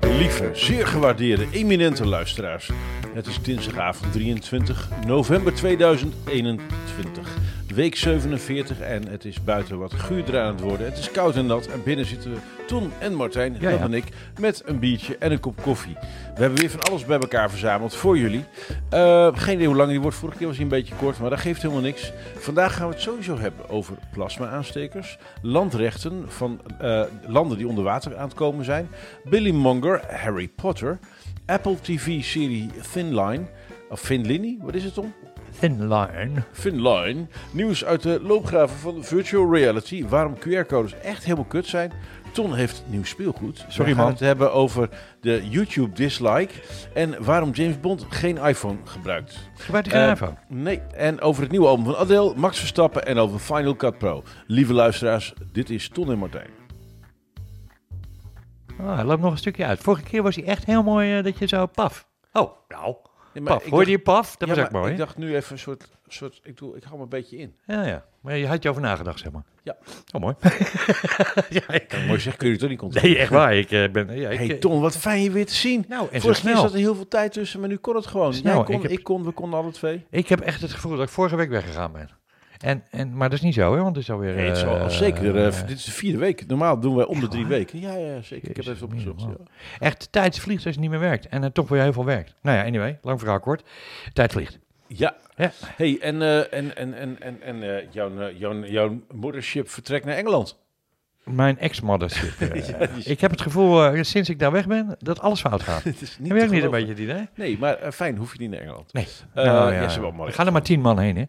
Lieve, zeer gewaardeerde, eminente luisteraars. Het is dinsdagavond 23 november 2021. Week 47 en het is buiten wat guurder aan het worden. Het is koud en nat en binnen zitten Ton en Martijn, Ja, dat ja. ben ik, met een biertje en een kop koffie. We hebben weer van alles bij elkaar verzameld voor jullie. Eh, geen idee hoe lang die wordt. Vorige keer was hij een beetje kort, maar dat geeft helemaal niks. Vandaag gaan we het sowieso hebben over plasma-aanstekers, landrechten van eh, landen die onder water aan het komen zijn, Billy Monger, Harry Potter, Apple TV-serie Thin Line, of Thin Linny, wat is het dan? Thin line. Thin Line, nieuws uit de loopgraven van virtual reality, waarom QR-codes echt helemaal kut zijn. Ton heeft nieuw speelgoed. Sorry, We man. het hebben over de YouTube dislike en waarom James Bond geen iPhone gebruikt. Gebruikt hij geen Eh, iPhone? Nee, en over het nieuwe album van Adele, Max Verstappen en over Final Cut Pro. Lieve luisteraars, dit is Ton en Martijn. Ah, hij loopt nog een stukje uit. Vorige keer was hij echt heel mooi eh, dat je zo paf. Oh, nou. Nee, Paf. Hoorde je paf? Dat ja, was ook mooi. Ik dacht nu even een soort, soort ik, doe, ik hou me een beetje in. Ja, ja. Maar je had je over nagedacht, zeg maar. Ja. Oh, mooi. ja, ik, Mooi zeg, kun je het toch niet controleren? nee, echt waar. Ik eh, ben... Ja, ik, Hey eh, Ton, wat fijn je weer te zien. nou, en Vorige keer zat er heel veel tijd tussen, maar nu kon het gewoon. Snel, Jij kon, ik ik, kon, we konden alle twee. Ik heb echt het gevoel dat ik vorige week weggegaan ben. En, en, maar dat is niet zo, hè? Want het is alweer... Nee, het is al, eh, zeker. eh, eh, dit is de vierde week. Normaal doen wij om de drie waar? weken. Ja, ja, zeker. ik heb even opgezocht. Ja. Echt, de tijd vliegt als het niet meer werkt. En het toch weer heel veel werkt. Nou ja, anyway. Lang verhaal kort. Tijd vliegt. Ja. Ja. Hey, en, eh, en, en, en, en, en eh, jouw, eh, jouw, jouw moedership vertrekt naar Engeland. Mijn ex-mothership. eh, Ja, die is- Ik heb het gevoel, eh, sinds ik daar weg ben, dat alles fout gaat. Het is niet ook niet een beetje het idee? Nee, maar eh, fijn, hoef je niet naar Engeland. Nee. Eh, Nou, ja, ze wel mooi. Er gaan er maar tien man heen, hè?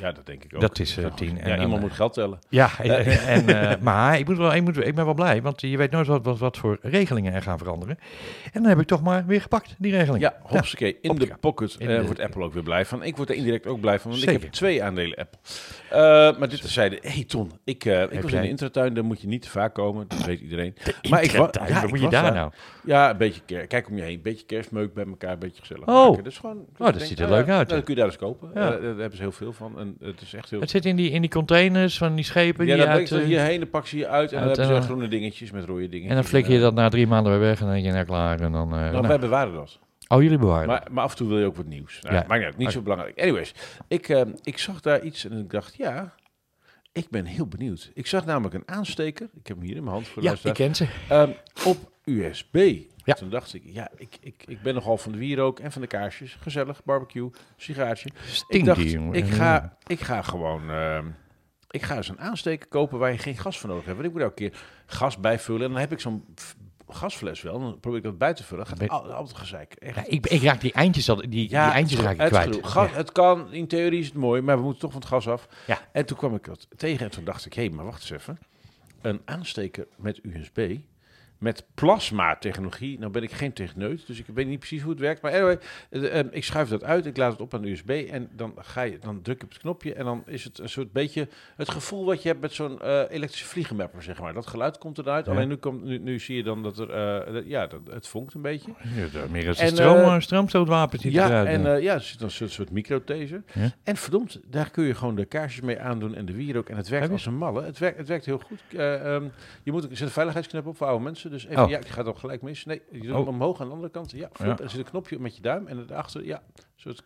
Ja, dat denk ik ook. Dat is, Ja, tien. En Ja, dan, iemand eh, moet geld tellen. Ja, en, en, eh, maar ik, moet wel, ik, moet, ik ben wel blij, want je weet nooit wat, wat, wat voor regelingen er gaan veranderen. En dan heb ik toch maar weer gepakt, die regeling. Ja, hopsakee. In de pocket In de- wordt Apple ook weer blij van. Ik word er indirect ook blij van, want ik heb twee aandelen Apple. Maar dit zeiden, hey Ton, ik, ik was in de intratuin, daar moet je niet te vaak komen, dat weet iedereen. Maar ik ja, wat moet je daar nou? Ja, een beetje, kijk om je heen, een beetje kerstmeuk bij elkaar, een beetje gezellig Oh. maken. Dus gewoon, dat ik ziet er leuk uit, Dan kun je daar eens kopen. Daar hebben ze heel veel van en het is echt heel... Het zit in die, in die containers van die schepen Ja, die dan uit... breng je eh, hierheen, dan pak ze je uit en dan hebben ze eh, groene dingetjes met rode dingetjes. en dan flikker je eh, dat na drie maanden weer weg en dan denk je, nou klaar. En dan, eh, Nou, nou. wij bewaren dat. Oh, jullie bewaren Maar, maar af en toe wil je ook wat nieuws. Nou, Ja. Maakt niet zo belangrijk. Anyways, ik, ik zag daar iets en ik dacht, ja, ik ben heel benieuwd. Ik zag namelijk een aansteker, ik heb hem hier in mijn hand voor de Ja, ik ken ze. ehm, op USB. Ja. Toen dacht ik, ja, ik, ik, ik ben nogal van de wierook en van de kaarsjes. Gezellig, barbecue, sigaartje. Ik Stinky, dacht, jongen. ik ga, ik ga gewoon... ehm, ik ga eens een aansteker kopen waar je geen gas voor nodig hebt. Want ik moet elke keer gas bijvullen. En dan heb ik zo'n gasfles wel. Dan probeer ik dat bij te vullen. Dat gaat al- altijd gezeik. Echt. Ja, ik, ik raak die eindjes, al, die, die eindjes het raak ik het kwijt. Gas- Het kan, in theorie is het mooi, maar we moeten toch van het gas af. Ja. En toen kwam ik dat tegen en toen dacht ik, hé, maar wacht eens even. Een aansteker met USB, met plasma-technologie. Nou ben ik geen techneut, dus ik weet niet precies hoe het werkt. Maar anyway, eh, eh, ik schuif dat uit, ik laat het op aan de USB en dan, ga je, dan druk je op het knopje en dan is het een soort beetje het gevoel wat je hebt met zo'n eh, elektrische vliegenmapper, zeg maar. Dat geluid komt eruit, Ja. alleen nu, komt, nu, nu zie je dan dat er, dat- ja, dat, het vonkt een beetje. Ja, meer als En, een stroom, stroomstootwapen ziet Ja, eruit. en ja, er zit een soort, soort microtaser. Ja. En verdomd, daar kun je gewoon de kaarsjes mee aandoen en de wierook. En het werkt als een malle. Het werkt, het werkt heel goed. Eh, ehm, je moet, er zit een veiligheidsknop op voor oude mensen. Dus even, Oh. ja, ik ga het al gelijk mis. Nee, je doet Oh. hem omhoog aan de andere kant. Ja, er zit een knopje met je duim. En daarachter, ja. Soort,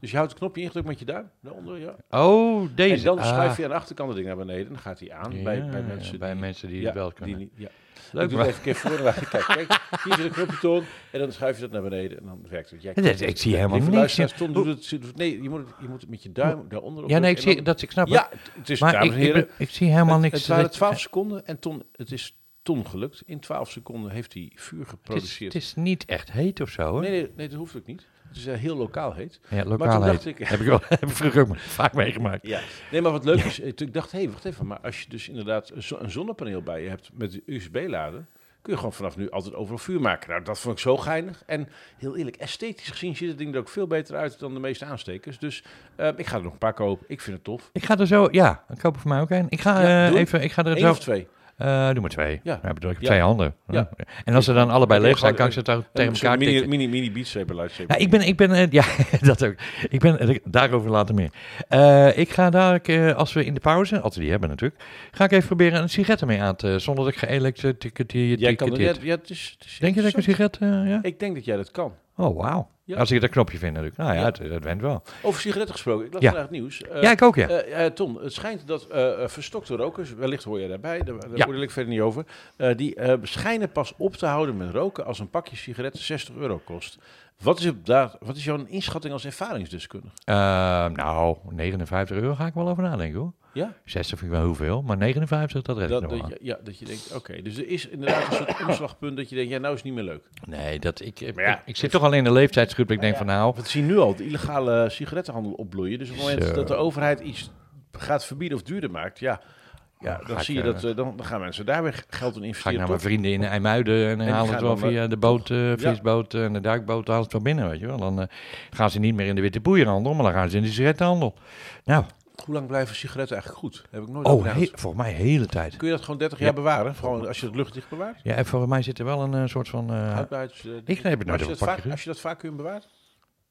dus je houdt het knopje ingedrukt met je duim. Daaronder, ja. oh, deze. En dan Ah. schuif je aan de achterkant het ding naar beneden. Dan gaat hij aan bij, bij mensen bij die... mensen die ja, het wel die kunnen. niet- ja. Leuk, ik doe maar- het even een keer voor. Kijk, kijk, hier zit een knopje toon. En dan schuif je dat naar beneden. En dan werkt het. Jij Ja, dat- ik zie helemaal niks. Ton doet het, het- Nee, je moet, het, je moet het met je duim daaronder op Ja, nee, ik, zie, dat, ik snap Ja, het. het is, Maar dames en heren, ik zie helemaal het, niks. het waren dat- 12 seconden en Ton, het is Ton gelukt. In 12 seconden heeft hij vuur het, is, geproduceerd. het is niet echt heet of zo, hoor. nee, nee, nee, dat hoeft ook niet. Het is eh, heel lokaal heet. Ja, Maar lokaal toen heet. dacht ik- Heb ik, wel, heb ik vroeger ook vaak meegemaakt. Ja. Nee, maar wat leuk is, eh, ik dacht, hé, hey, wacht even. Maar als je dus inderdaad een, zo- een zonnepaneel bij je hebt met de USB-laden, kun je gewoon vanaf nu altijd overal vuur maken. Nou, dat vond ik zo geinig. En heel eerlijk, esthetisch gezien ziet het ding er ook veel beter uit dan de meeste aanstekers. Dus eh, ik ga er nog een paar kopen. Ik vind het tof. Ik ga er zo, ja, ik koop er voor mij ook een. Ik ga, Ja, even, ik ga er Eén zo, of twee. Eh, doe maar twee. Ja. Ja. bedoel, ik heb Ja. twee handen. Ja. En als ze dan allebei leeg zijn, kan ik ze Een tegen elkaar mini, tikken. mini, mini beatsaber lightsaber. Ja, ik ben, ik ben, eh, ja, dat ook. Ik ben, daarover later meer. Eh, ik ga daar, als we in de pauze, als we die hebben natuurlijk, ga ik even proberen een sigaret ermee aan te, zonder dat ik geëlektrocuteerd Jij kan het, ja, het is, Denk je dat ik een sigaret, ja? Ik denk dat jij dat kan. Oh, wauw. Ja. Als ik dat knopje vind natuurlijk. Nou ja, Ja. Het, het went wel. Over sigaretten gesproken. Ik las Ja. vandaag het nieuws. Eh, ja, ik ook, ja. eh, Tom, het schijnt dat verstokte rokers, wellicht hoor je daarbij, daar, daar oordeel ik verder niet over, die schijnen pas op te houden met roken als een pakje sigaretten 60 euro kost. Wat is, op daar, wat is jouw inschatting als ervaringsdeskundige? Eh, nou, 59 euro ga ik wel over nadenken hoor. Ja? 60 vind ik wel hoeveel, maar 59, dat red ik nog dat, ja, dat je denkt, oké, dus er is inderdaad een soort omslagpunt dat je denkt, ja, nou is het niet meer leuk. Nee, dat, ik, ik, Maar ja, ik, ik zit toch al in de leeftijdsgroep. Ik denk ja. van nou, We zien nu al de illegale sigarettenhandel opbloeien. Dus op het moment Zo. dat de overheid iets gaat verbieden of duurder maakt, ja, ja Dan zie ik, je eh, dat, eh, dan, dan gaan mensen daar weer geld in ga ik investeren. naar mijn vrienden in IJmuiden en dan die halen het wel via eh, de boot, eh, visboot en de duikboot, halen het wel binnen, weet je wel. Dan eh, gaan ze niet meer in de witte poeierhandel, maar dan gaan ze in de sigarettenhandel. Nou, Hoe lang blijven sigaretten eigenlijk goed? Heb ik nooit oh, he, volgens mij de hele tijd. Kun je dat gewoon 30 Ja. jaar bewaren? Gewoon als je het luchtdicht bewaart? Ja, en volgens mij zit er wel een eh, soort van... eh, eh, ik heb het nooit als, je dat vaak, als je dat vaak kunt bewaren?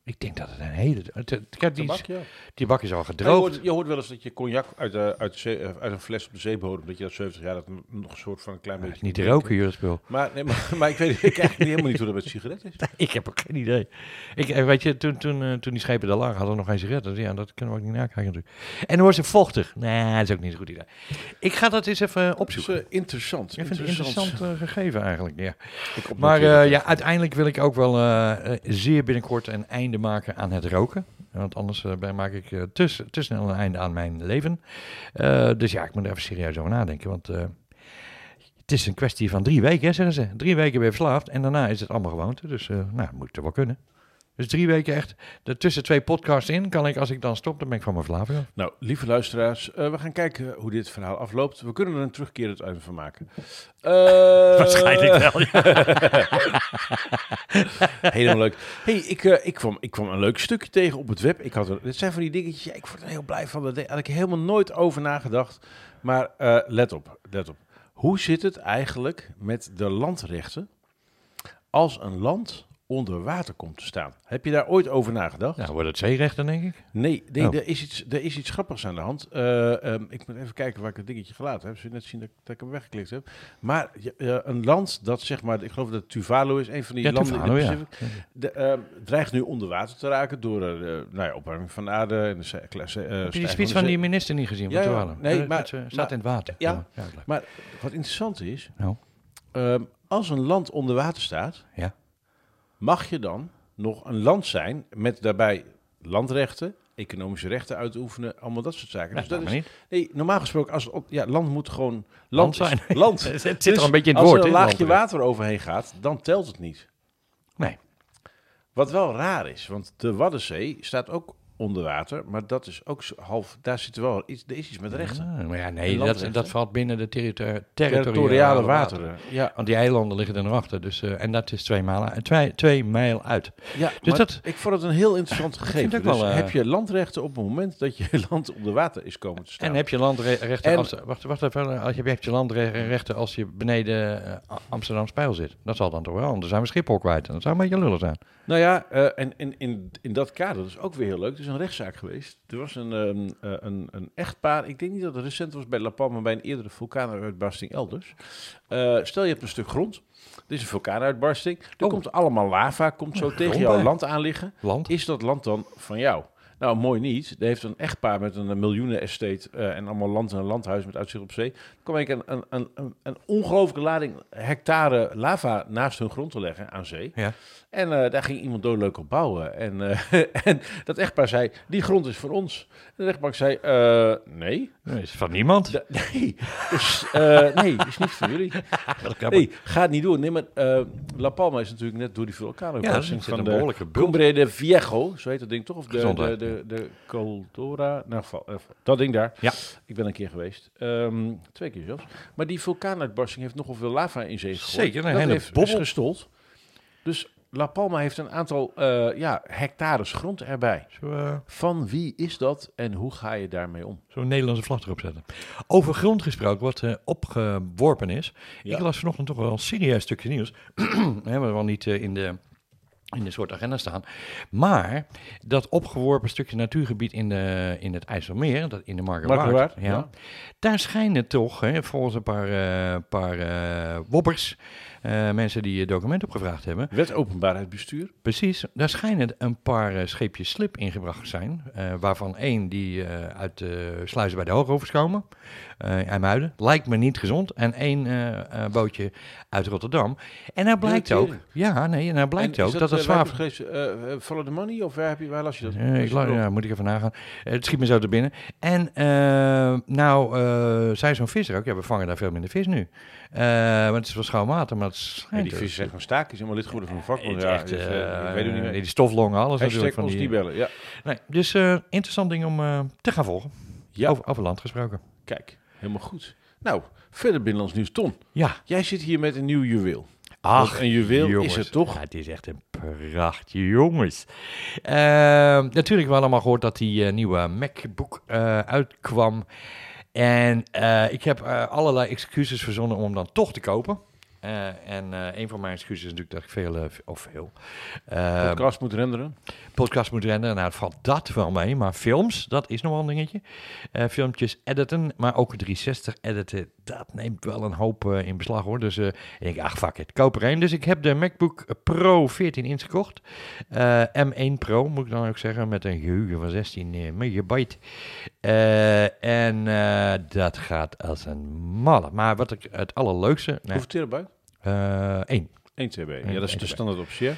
Ik denk dat het een hele... Het, het- die, ja. die bak is al Ja, je, gedroogd. hoort, je hoort wel eens dat je cognac uit, de, uit, de zee- eh, uit een fles op de zeebodem, dat je dat 70 jaar dat nog een soort van een klein Ja, beetje... niet te roken spul. Maar, nee, maar, maar ik weet ik eigenlijk niet, helemaal niet hoe dat met sigaretten is. Ik heb ook geen idee. Ik, eh, weet je, toen, toen, eh, toen die schepen daar lagen, hadden we nog geen sigaretten. Dus ja, dat kunnen we ook niet nakijken natuurlijk. En dan was het vochtig. Nee, dat is ook niet een goed idee. Ik ga dat eens even Dat is opzoeken. interessant. Ik vind het een interessant gegeven eigenlijk, ja. Maar ja, uiteindelijk wil ik ook wel zeer binnenkort een einde maken aan het roken. Want anders ben- maak ik eh, te, snel een einde aan mijn leven. Eh, dus ja, ik moet er even serieus over nadenken. Want het is een kwestie van drie weken, hè, zeggen ze. Drie weken je verslaafd en daarna is het allemaal gewoonte. Dus nou, moet het wel kunnen. Dus drie weken echt. Tussen twee podcasts in kan ik, als ik dan stop, dan ben ik van mijn verslaving af. Nou, lieve luisteraars, eh, we gaan kijken hoe dit verhaal afloopt. We kunnen er een terugkerend uit van maken. Eh, Waarschijnlijk wel, Helemaal leuk. hey, ik, eh, ik, kwam, ik kwam een leuk stukje tegen op het web. Ik had er, dit zijn van die dingetjes, ja, ik word er heel blij van. Daar had ik helemaal nooit over nagedacht. Maar eh, let op, let op. Hoe zit het eigenlijk met de landrechten als een land onder water komt te staan? Heb je daar ooit over nagedacht? Nou, wordt het zeerechten, denk ik. Nee, nee Oh. er, is iets, er is iets grappigs aan de hand. Eh, ehm, ik moet even kijken waar ik het dingetje gelaten heb. Zul je net zien dat, dat ik hem weggeklikt heb. Maar ja, eh, een land dat zeg maar, ik geloof dat Tuvalu is, een van die Ja, landen Tuvalu, in ja. de Pacific, de, ehm, dreigt nu onder water te raken door eh, de nou ja, opwarming van de aarde en de Heb je die speech van die minister niet gezien? Ja, van ja. Tuvalu? Nee, maar- het, staat maar- in het water. Ja. ja. Maar wat interessant is, Nou. ehm, als een land onder water staat, Ja. Mag je dan nog een land zijn met daarbij landrechten, economische rechten uitoefenen, allemaal dat soort zaken. Ja, dus dat is, niet. nee, normaal gesproken, als op, ja, land moet gewoon land, Land is- zijn. Land. Het zit Dus er een beetje in het als woord. er een laagje land. water overheen gaat, dan telt het niet. Nee. Wat wel raar is, want de Waddenzee staat ook onder water, maar dat is ook half, daar zit wel iets, er is iets met rechten. Ah, maar ja, nee, dat, dat valt binnen de territori- territoriale, wateren. Ja, Want die eilanden liggen er nog achter. Dus, eh, en dat is twee, mijl, uit- twee, twee mijl uit. ja Dus dat- ik vond het een heel interessant gegeven. Dus wel, eh, heb je landrechten op het moment dat je land onder water is komen te staan? En heb je landrechten En- als... Wacht, wacht even. Als je, heb je landrechten als je beneden eh, Amsterdam Spijl zit? Dat zal dan toch wel, anders zijn we Schiphol kwijt. En dat zou een beetje lullig zijn. Nou ja, eh, en in, in, in dat kader, dat is ook weer heel leuk, er is een rechtszaak geweest. Er was een, ehm, eh, een, een echtpaar, ik denk niet dat het recent was bij La Palma, maar bij een eerdere vulkaanuitbarsting elders. Eh, stel je hebt een stuk grond, er is een vulkaanuitbarsting, er Oh. komt allemaal lava, komt zo tegen jouw land aan liggen. Land? Is dat land dan van jou? Nou, mooi niet. Er heeft een echtpaar met een miljoenen estate eh, en allemaal land en een landhuis met uitzicht op zee. Kwam ik een, een, een, een, ongelooflijke lading hectare lava naast hun grond te leggen aan zee. Ja. En eh, daar ging iemand doodleuk op bouwen. En, eh, en dat echtpaar zei, die grond is voor ons. En de rechtbank zei, nee. Nee, is van niemand. Da- nee, dus, nee, is niet voor jullie. Nee, gaat niet door. Nee, maar La Palma is natuurlijk net door die ja, vulkaanuitbarsting zit van een de. Cumbre de Viejo, zo heet dat ding toch? Of de, de. De, de Coldora, nou, eh, dat ding daar. Ja. Ik ben een keer geweest, Ehm, twee keer zelfs. Maar die vulkaanuitbarsting heeft nogal veel lava in zee gegooid. Zeker, een dat hele heeft bobbel. gestold. Dus La Palma heeft een aantal eh, ja, hectares grond erbij. Zo, eh, Van wie is dat en hoe ga je daarmee om? Zo'n Nederlandse vlag erop zetten. Over grond gesproken, wat opgeworpen is. Ja. Ik las vanochtend toch wel een serieus stukje nieuws. Wel niet in de in de soort agenda staan. Maar dat opgeworpen stukje natuurgebied in, de, in het IJsselmeer, dat in de Markerwaard, ja, ja. daar schijnen toch, hè, volgens een paar, eh, paar eh, wobbers, eh, mensen die je document opgevraagd hebben, Wet openbaarheid bestuur. Precies, daar schijnen een paar scheepjes slip ingebracht te zijn. waarvan één die uit de sluizen bij de Hoogovers komen, eh IJmuiden. Lijkt me niet gezond. En één eh, eh, bootje uit Rotterdam. En nou blijkt ook, ja, nee, en nou blijkt En ook is dat dat waar heb zwavel... je gelezen, eh, eh, Follow the money of waar, heb je, waar las je dat? Ik, la- Is het ja, moet ik even nagaan. Het schiet me zo te binnen. En nou, zei zo'n visser ook, ja, we vangen daar veel minder vis nu. Want het is wel schoon water, maar het Ja, schijnt... die vissen zijn gewoon staakjes, helemaal lid geworden van een vakbond. Het Ja, is echt, dus, ik weet het niet meer. Die stoflongen, alles Hashtag natuurlijk. Van ons die, niet bellen, ja. Nee, dus interessant ding om te gaan volgen. Ja. Over, over land gesproken. Kijk, helemaal goed. Nou, verder binnenlands nieuws. Ton, Ja. jij zit hier met een nieuw juweel. Ach, een juweel is het toch? Ja, het is echt een prachtje, jongens. Eh, natuurlijk hebben we allemaal gehoord dat die eh, nieuwe MacBook eh, uitkwam. En eh, ik heb eh, allerlei excuses verzonnen om hem dan toch te kopen. Eh, en eh, een van mijn excuses is natuurlijk dat ik veel, eh, of veel, Podcast moet renderen. podcast moet rennen. Nou, het valt dat wel mee, maar films, dat is nog wel een dingetje. Filmpjes editen, maar ook 360 editen, dat neemt wel een hoop in beslag hoor. Dus ik denk, ach fuck it, koop er. Dus ik heb de MacBook Pro 14 inch gekocht. Eh, M1 Pro moet ik dan ook zeggen, met een geheugen van 16 eh, megabyte. En dat gaat als een malle. Maar wat ik het allerleukste, nee, Hoeveel terabyte? Eh, één. 1 TB. Ja, dat is de standaard optie, hè?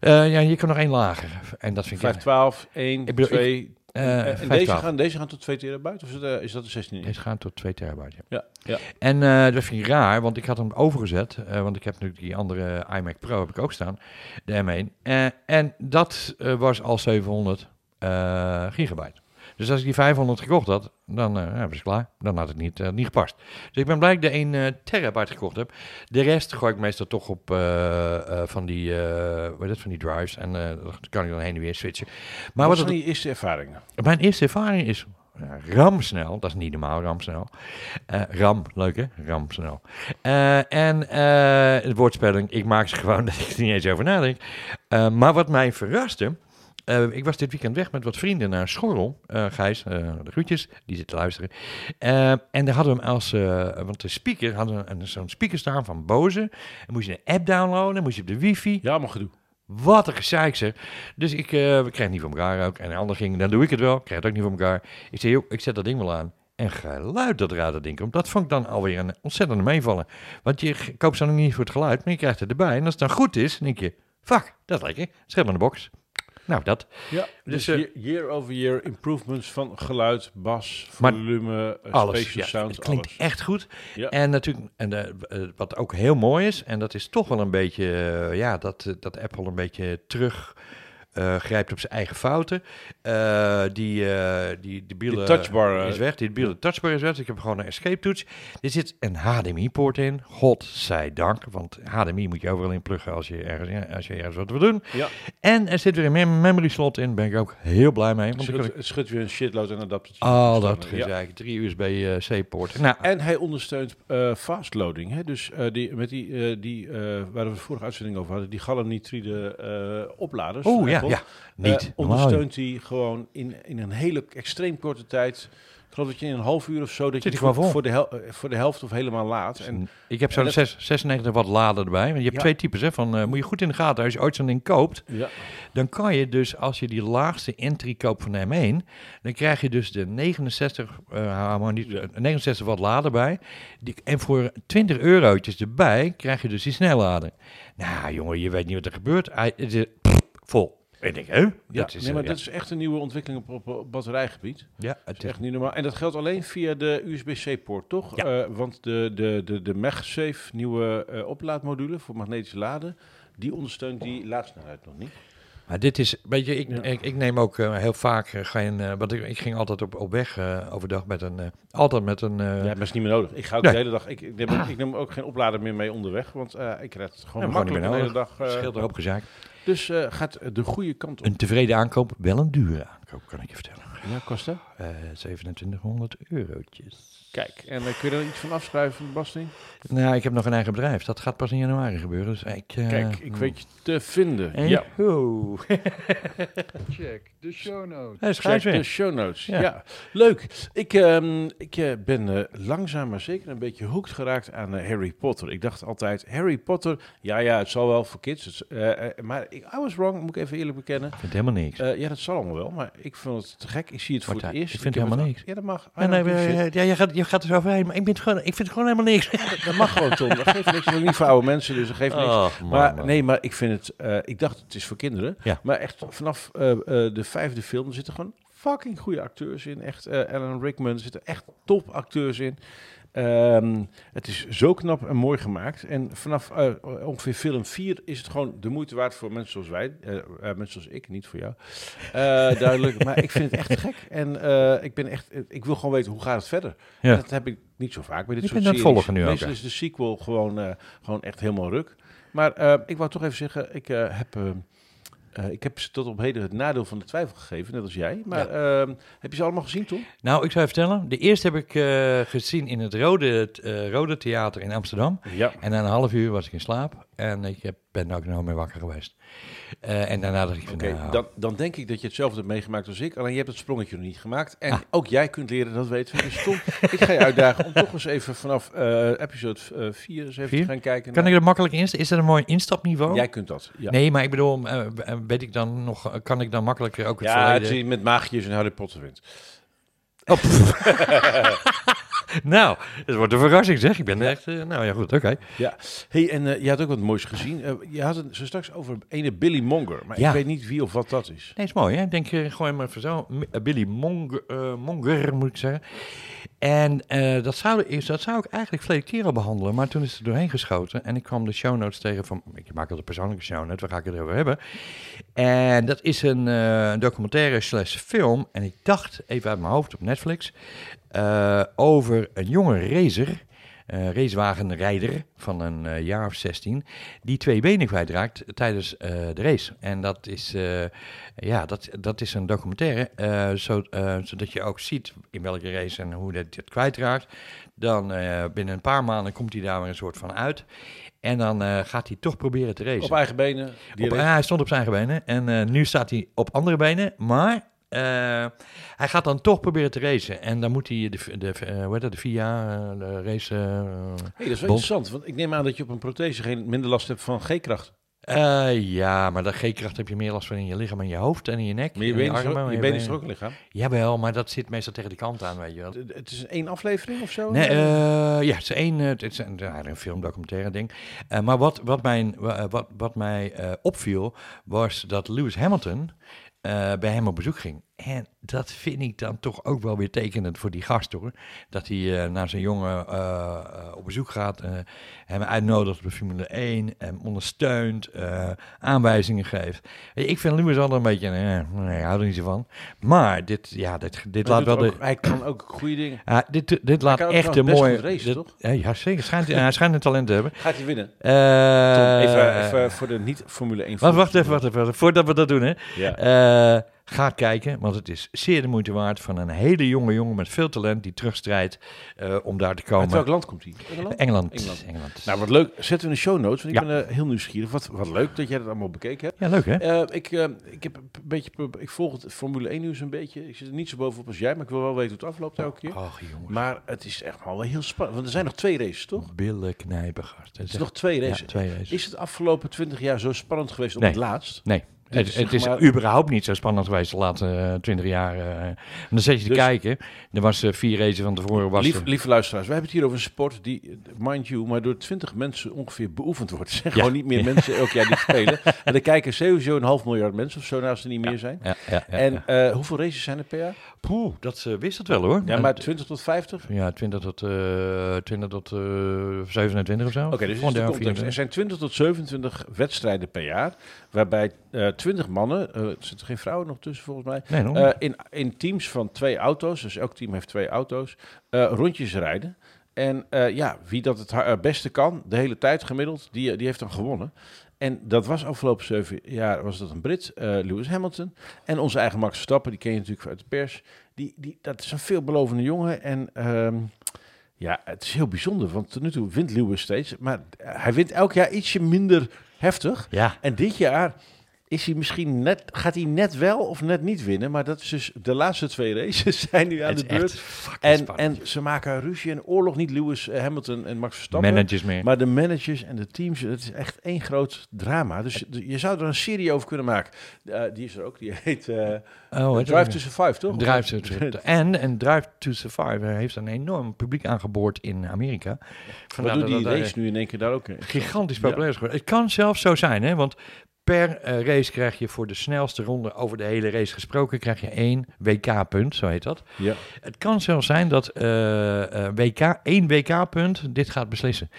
Eh, ja, je kan nog één lager. En dat vind ik... 512, 1, Ik bedoel, 2. eh, en deze 512. gaan, deze gaan tot 2 terabyte? Of is, het, eh, is dat de 16 inch? Deze gaan tot 2 terabyte. Ja. Ja, ja. En eh, dat vind ik raar, want ik had hem overgezet. want ik heb natuurlijk die andere iMac Pro heb ik ook staan, de M1. Eh, en dat was al 700 eh, gigabyte. Dus als ik die 500 gekocht had, dan eh, ja, was ik klaar. Dan had het niet, eh, niet gepast. Dus ik ben blij dat ik de 1 eh, terabyte gekocht heb. De rest gooi ik meestal toch op van, die, wat is het, van die drives. En dan kan ik dan heen en weer switchen. Maar wat zijn je eerste ervaringen? mijn eerste ervaring is ja, ramsnel. Dat is niet normaal, ramsnel. Eh ram, leuk hè? Ramsnel. Eh, en het woordspeling, ik maak ze gewoon dat ik er niet eens over nadenk. Maar wat mij verraste... eh, ik was dit weekend weg met wat vrienden naar Schorrel. Eh, Gijs, eh, de groetjes, die zit te luisteren. En daar hadden we hem als... want de speaker, hadden een- zo'n speaker staan van Bose. En moest je een app downloaden, moest je op de wifi. Ja, allemaal gedoe. Wat een gezeik zeg. Dus ik, we kregen het niet voor elkaar ook. En de ander ging, dan doe ik het wel. Ik krijg het ook niet voor elkaar. Ik zei, joh, ik zet dat ding wel aan. En geluid dat eruit dat ding komt, dat vond ik dan alweer een ontzettende meevallen. Want je koopt ze dan niet voor het geluid, maar je krijgt het erbij. En als het dan goed is, dan denk je, fuck, dat lekker. Scherm aan de box. Nou, dat. Ja, Dus, dus, eh, year, over year improvements van geluid, bas, volume, eh, Alles. spatial Ja, sound, het klinkt alles. echt goed. Ja. En natuurlijk, en de, eh, wat ook heel mooi is, en dat is toch wel een beetje, ja, dat, dat Apple een beetje terug eh, grijpt op zijn eigen fouten. Eh, die, eh die de bielen touchbar, is weg, die bielen touchbar is weg. Dus ik heb gewoon een escape toets. Er zit een HDMI-poort in, godzijdank. Want HDMI moet je overal in pluggen als je ergens, als je ergens wat wil doen. Ja, En er zit weer een mem- memory slot in, ben ik ook heel blij mee. Want ik schudt weer een shitload en adaptertjes. al dat Ja. gezeik, drie USB-C-poorten. Nou, En hij ondersteunt fastloading. Hè? Dus die, met die, die waar we de vorige uitzending over hadden, die eh opladers. oh ja, Ja, niet. eh, normaal. ondersteunt hij gewoon in, in een hele extreem korte tijd. Ik geloof dat je in een half uur of zo dat Zit je voor, de hel, eh, voor de helft of helemaal laat. En ik heb zo'n en 6 96 watt lader erbij. Want je hebt Ja. twee types. Hè, van, eh, moet je goed in de gaten. Als je ooit zo'n ding koopt, ja, dan kan je dus, als je die laagste entry koopt van de M1, dan krijg je dus de 69, eh, hou maar niet, Ja. eh, 69 watt lader bij. Die, en voor 20 eurotjes erbij krijg je dus die snellader. Nou jongen, je weet niet wat er gebeurt. Hij het is vol. Ik denk, hè? ja, Dat is, nee, maar eh, dat is echt een nieuwe ontwikkeling op, batterijgebied. ja, Het is echt niet normaal. En dat geldt alleen via de USB-C-poort, toch? Ja. Eh, want de, de, de, de MagSafe nieuwe eh, oplaadmodule voor magnetische laden, die ondersteunt die laadsnelheid nog niet. Maar dit is, weet je, ik, Ja. ik, ik neem ook heel vaak eh, geen, eh, want ik, ik ging altijd op, op weg overdag met een, altijd met een, Ja, maar is niet meer nodig. Ik ga ook Nee. de hele dag, ik, ik, neem, ook- ik neem ook geen oplader meer mee onderweg, want ik red gewoon Ja, maar gewoon de hele dag. scheelt er gezaak. Dus eh, gaat de goede kant op. Een tevreden aankoop, wel een dure aankoop, kan ik je vertellen. Ja, kost dat? Eh 2700 eurotjes. Kijk, en eh, kun je er iets van afschrijven van de belasting? Nou, ik heb nog een eigen bedrijf. Dat gaat pas in januari gebeuren. Dus ik, eh, Kijk, ik weet je te vinden. En Ja. ho. Check de show notes. Check de show notes. Ja. Ja. leuk. Ik, ehm, ik ben langzaam maar zeker een beetje hooked geraakt aan Harry Potter. Ik dacht altijd, Harry Potter, ja, ja, het zal wel voor kids. Het, maar ik, I was wrong, moet ik even eerlijk bekennen. Ik vind helemaal niks. Eh, ja, dat zal allemaal wel, maar ik vond het te gek. Ik zie het voor Martijn, het eerst. ik vind heb helemaal het- niks. Ja, dat mag. Ja, nee, je, gaat, je gaat er zo overheen, maar ik, ben het gewoon, ik vind het gewoon helemaal niks. Dat mag gewoon, Tom. Dat geeft niks. Dat is ook niet voor oude mensen, dus dat geeft niks. Oh, man, maar man. nee, maar ik vind het... eh, ik dacht, het is voor kinderen. Maar echt vanaf eh, eh, de vijfde film zitten gewoon fucking goede acteurs in. Echt, Alan Rickman, er zitten echt top acteurs in. Ehm, het is zo knap en mooi gemaakt. En vanaf eh, ongeveer film 4 is het gewoon de moeite waard voor mensen zoals wij. eh, eh, mensen zoals ik, niet voor jou. Duidelijk. maar ik vind het echt gek. En ik ben echt... ik wil gewoon weten, hoe gaat het verder? Ja. Dat heb ik niet zo vaak bij dit Ik soort series. volgen nu ook, Meestal hè. is de sequel gewoon, gewoon echt helemaal ruk. Maar ik wou toch even zeggen, ik heb... eh, ik heb ze tot op heden het nadeel van de twijfel gegeven, net als jij. Maar ehm, heb je ze allemaal gezien, Tom? Nou, ik zou je vertellen. De eerste heb ik eh, gezien in het Rode, eh, Rode Theater in Amsterdam. Ja. En na een half uur was ik in slaap. En ik heb, ben daar ook nog mee wakker geweest. Eh, en daarna dacht ik van, Oké, nou, dan, dan denk ik dat je hetzelfde hebt meegemaakt als ik. Alleen je hebt het sprongetje nog niet gemaakt. En Ah. ook jij kunt leren, dat weten we. Dus ik ga je uitdagen om toch eens even vanaf eh, episode 4 eens even te gaan kijken. kan naar- ik er makkelijk in? Is dat een mooi instapniveau? Jij kunt dat, ja. Nee, maar ik bedoel, eh, eh, weet ik dan nog, kan ik dan makkelijker ook het ja, het verleden... is met maagjes en Harry Potter wint. Oh, nou, het wordt een verrassing zeg. Ik ben echt, eh, nou ja goed, oké. Ja, hey, en eh, je had ook wat moois gezien. Eh, je had het zo straks over ene Billy Monger, maar Ja. ik weet niet wie of wat dat is. Nee, is mooi hè. Denk, eh, gooi maar even zo. Billy Monger, Monger, moet ik zeggen. En dat, zou, is, dat zou ik eigenlijk verleden keer al behandelen, maar toen is het er doorheen geschoten. En ik kwam de show notes tegen van, ik maak altijd een persoonlijke show notes, waar ga ik het over hebben? En dat is een documentaire slash film, en ik dacht, even uit mijn hoofd op Netflix, eh, over een jonge racer, racewagenrijder van een eh, jaar of 16, die twee benen kwijtraakt tijdens eh, de race. En dat is, ja, dat, dat is een documentaire, zo, zodat je ook ziet in welke race en hoe dat het kwijtraakt. Dan binnen een paar maanden komt hij daar weer een soort van uit. En dan gaat hij toch proberen te racen. Op eigen benen. Op- ja, hij stond op zijn eigen benen en nu staat hij op andere benen, maar hij gaat dan toch proberen te racen. En dan moet hij de, de, eh, hoe heet dat, de VIA, eh, de race... eh, hey, dat is wel Bond. interessant, want ik neem aan dat je op een prothese geen minder last hebt van G-kracht. eh, ja, maar dat G-kracht heb je meer last van in je lichaam en je hoofd en in je nek. Maar je en benen is, armen, je benen is ook een lichaam? Jawel, maar dat zit meestal tegen die kant aan, weet je wel. Het- is één aflevering of zo? Nee, eh, ja, het is één, eh, het is een, ja, een filmdocumentaire ding. Eh, maar wat, wat, mijn, wa- wat, wat mij eh, opviel, was dat Lewis Hamilton eh, bij hem op bezoek ging. En dat vind ik dan toch ook wel weer tekenend voor die gast hoor. Dat hij eh, naar zijn jongen eh, eh, op bezoek gaat, eh, hem uitnodigt op de Formule 1, hem ondersteunt, aanwijzingen geeft. Ik vind Lewis altijd een beetje, nee, ik hou er niet zo van. Maar dit, ja, dit, dit laat wel de... ook- Hij kan ook goede dingen. Dit, dit laat echt een mooie... racen, dit- toch? Ja, zeker. Schijnt, hij schijnt een talent te hebben. Gaat hij winnen? Tom, even, even voor de niet-Formule 1 wacht, wacht even, wacht even. Voordat we dat doen, hè. Ja. Ga kijken, want het is zeer de moeite waard van een hele jonge jongen met veel talent die terugstrijdt eh, om daar te Uit komen. welk land komt hij? Engeland? Engeland. Engeland. Engeland. Nou, wat leuk. Zetten we in de show notes, want ik Ja. ben eh, heel nieuwsgierig. Wat, wat leuk dat jij dat allemaal bekeken hebt. ja, leuk hè? Eh, ik, ik, heb een beetje, ik volg het Formule 1 nieuws een beetje. Ik zit er niet zo bovenop als jij, maar ik wil wel weten hoe het afloopt elke keer. Och, jongens. Maar het is echt wel heel spannend. Want er zijn nog twee races, toch? Billen knijpen. Het Er zijn nog twee ja, races. twee races. Is het afgelopen 20 jaar zo spannend geweest op Nee. het laatst? Nee. Het, zeg is maar- überhaupt niet zo spannend geweest de laatste twintig jaar. eh. En dan zet je te Dus- kijken. Er was eh, vier races van tevoren. Was Lief, er- lieve luisteraars, wij hebben het hier over een sport die, eh, mind you, maar door 20 mensen ongeveer beoefend wordt. Er zijn Ja. gewoon niet meer mensen elk jaar die spelen. En er kijken sowieso een half miljard mensen of zo, als er niet meer zijn. ja, ja, ja, En eh, hoeveel races zijn er per jaar? Poeh, dat eh, wist het wel hoor. Ja, maar 20 tot 50? Ja, 20 tot, eh 20 tot eh 27 of zo. Oké, dus is de ja, context. Er 24. zijn 20 tot 27 wedstrijden per jaar, waarbij eh 20 mannen, er zitten geen vrouwen nog tussen volgens mij, Nee, nog in, in teams van twee auto's, dus elk team heeft twee auto's, rondjes rijden. En ja, wie dat het beste kan, de hele tijd gemiddeld, die, die heeft dan gewonnen. En dat was afgelopen zeven jaar was dat een Brit, eh, Lewis Hamilton. En onze eigen Max Verstappen, die ken je natuurlijk uit de pers. Die, die, dat is een veelbelovende jongen. En ehm, ja, het is heel bijzonder, want tot nu toe wint Lewis steeds. Maar hij wint elk jaar ietsje minder heftig. Ja, En dit jaar is hij misschien net, gaat hij net wel of net niet winnen. Maar dat is dus de laatste twee races zijn nu aan de beurt. En, spannend. en ze maken ruzie en oorlog, niet Lewis eh, Hamilton en Max Verstappen. managers meer. Maar de managers en de teams, het is echt één groot drama. Dus je- zou er een serie over kunnen maken. Eh, die is er ook, die heet eh, oh, Drive to Survive, toch? Drive to Survive. En, en Drive to Survive heeft een enorm publiek aangeboord in Amerika. Vandaar Waardoor dat die dat, race nu in één keer daar ook gigantisch populair is geworden. Het kan zelfs zo zijn, hè? want per eh, race krijg je voor de snelste ronde over de hele race gesproken, krijg je één WK-punt, zo heet dat. Ja. Het kan zelfs zijn dat eh, eh, WK, één WK-punt dit gaat beslissen.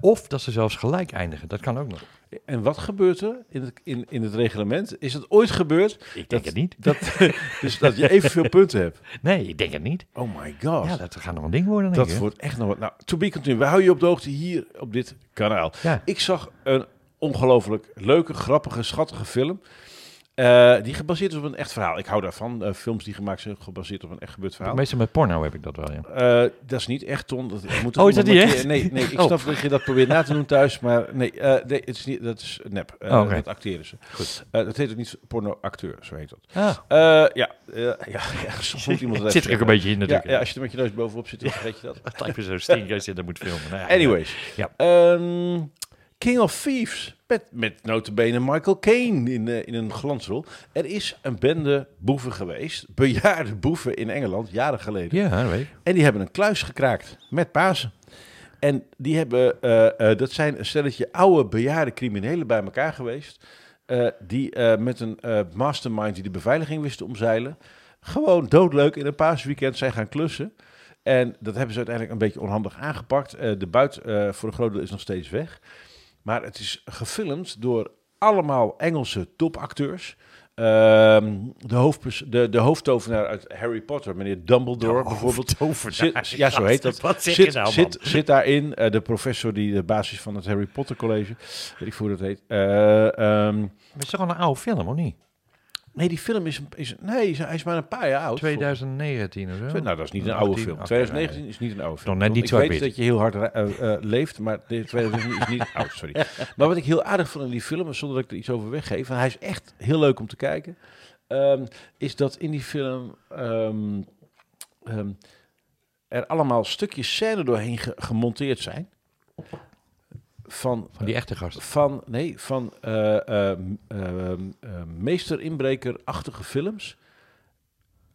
Of dat ze zelfs gelijk eindigen, dat kan ook nog. En wat gebeurt er in het, in, in het reglement? Is het ooit gebeurd Ik denk het niet. dat, dus dat je evenveel punten hebt? Nee, ik denk het niet. Oh my god. Ja, dat gaat nog een ding worden, dat wordt echt nog wat. Nou, to be continued. We houden je op de hoogte hier op dit kanaal. Ja. Ik zag een ongelooflijk leuke, grappige, schattige film. eh, die gebaseerd is op een echt verhaal. Ik hou daarvan. eh, films die gemaakt zijn gebaseerd op een echt gebeurd verhaal. Meestal met porno heb ik dat wel, ja. Eh, dat is niet echt, Ton. Dat, ik moet Oh, is dat niet Nee, nee, ik Oh. snap dat je dat probeert na te doen thuis. Maar nee, nee het is niet, dat is nep. Oh. Dat acteren ze. Goed. Dat heet ook niet porno-acteur, zo heet dat. Ah, ja, ja, ja, soms moet iemand zit er ook een beetje in natuurlijk. Ja, ja, als je er met je neus bovenop zit, dan vergeet je dat. Me zo stinker als je dat moet filmen. Nou ja, Anyways. Ja. Ehm, King of Thieves. Met, met notabene Michael Caine in, eh, in een glansrol. Er is een bende boeven geweest. Bejaarde boeven in Engeland, jaren geleden. Ja, weet. En die hebben een kluis gekraakt met Pasen. En die hebben, eh, eh, dat zijn een stelletje oude bejaarde criminelen bij elkaar geweest. die met een mastermind die de beveiliging wisten omzeilen. Gewoon doodleuk in een paasweekend zijn gaan klussen. En dat hebben ze uiteindelijk een beetje onhandig aangepakt. De buit voor een groot deel is nog steeds weg. Maar het is gefilmd door allemaal Engelse topacteurs. Ehm, de, hoofdpers- de, de hoofdtovenaar uit Harry Potter, meneer Dumbledore bijvoorbeeld. Zit, ja, zo heet dat. Wat Zit, nou, zit, zit daarin. eh, de professor die de basis van het Harry Potter College. Weet ik hoe dat heet. Maar het is toch al een oude film, of niet? Nee, die film is, een- is nee, hij is maar een paar jaar oud. 2019 of zo? Nou, dat is niet een 18, oude film. oké, 2019 is niet een oude film. Nog net niet ik weet dat je heel hard eh, eh, leeft, maar de 2019 is niet oud, sorry. Maar wat ik heel aardig vond in die film, en zonder dat ik er iets over weggeef, en hij is echt heel leuk om te kijken, ehm, is dat in die film ehm, ehm, er allemaal stukjes scène doorheen ge- gemonteerd zijn. Van, Van die echte gast. van, nee, van eh, ehm, ehm, meester-inbreker-achtige films.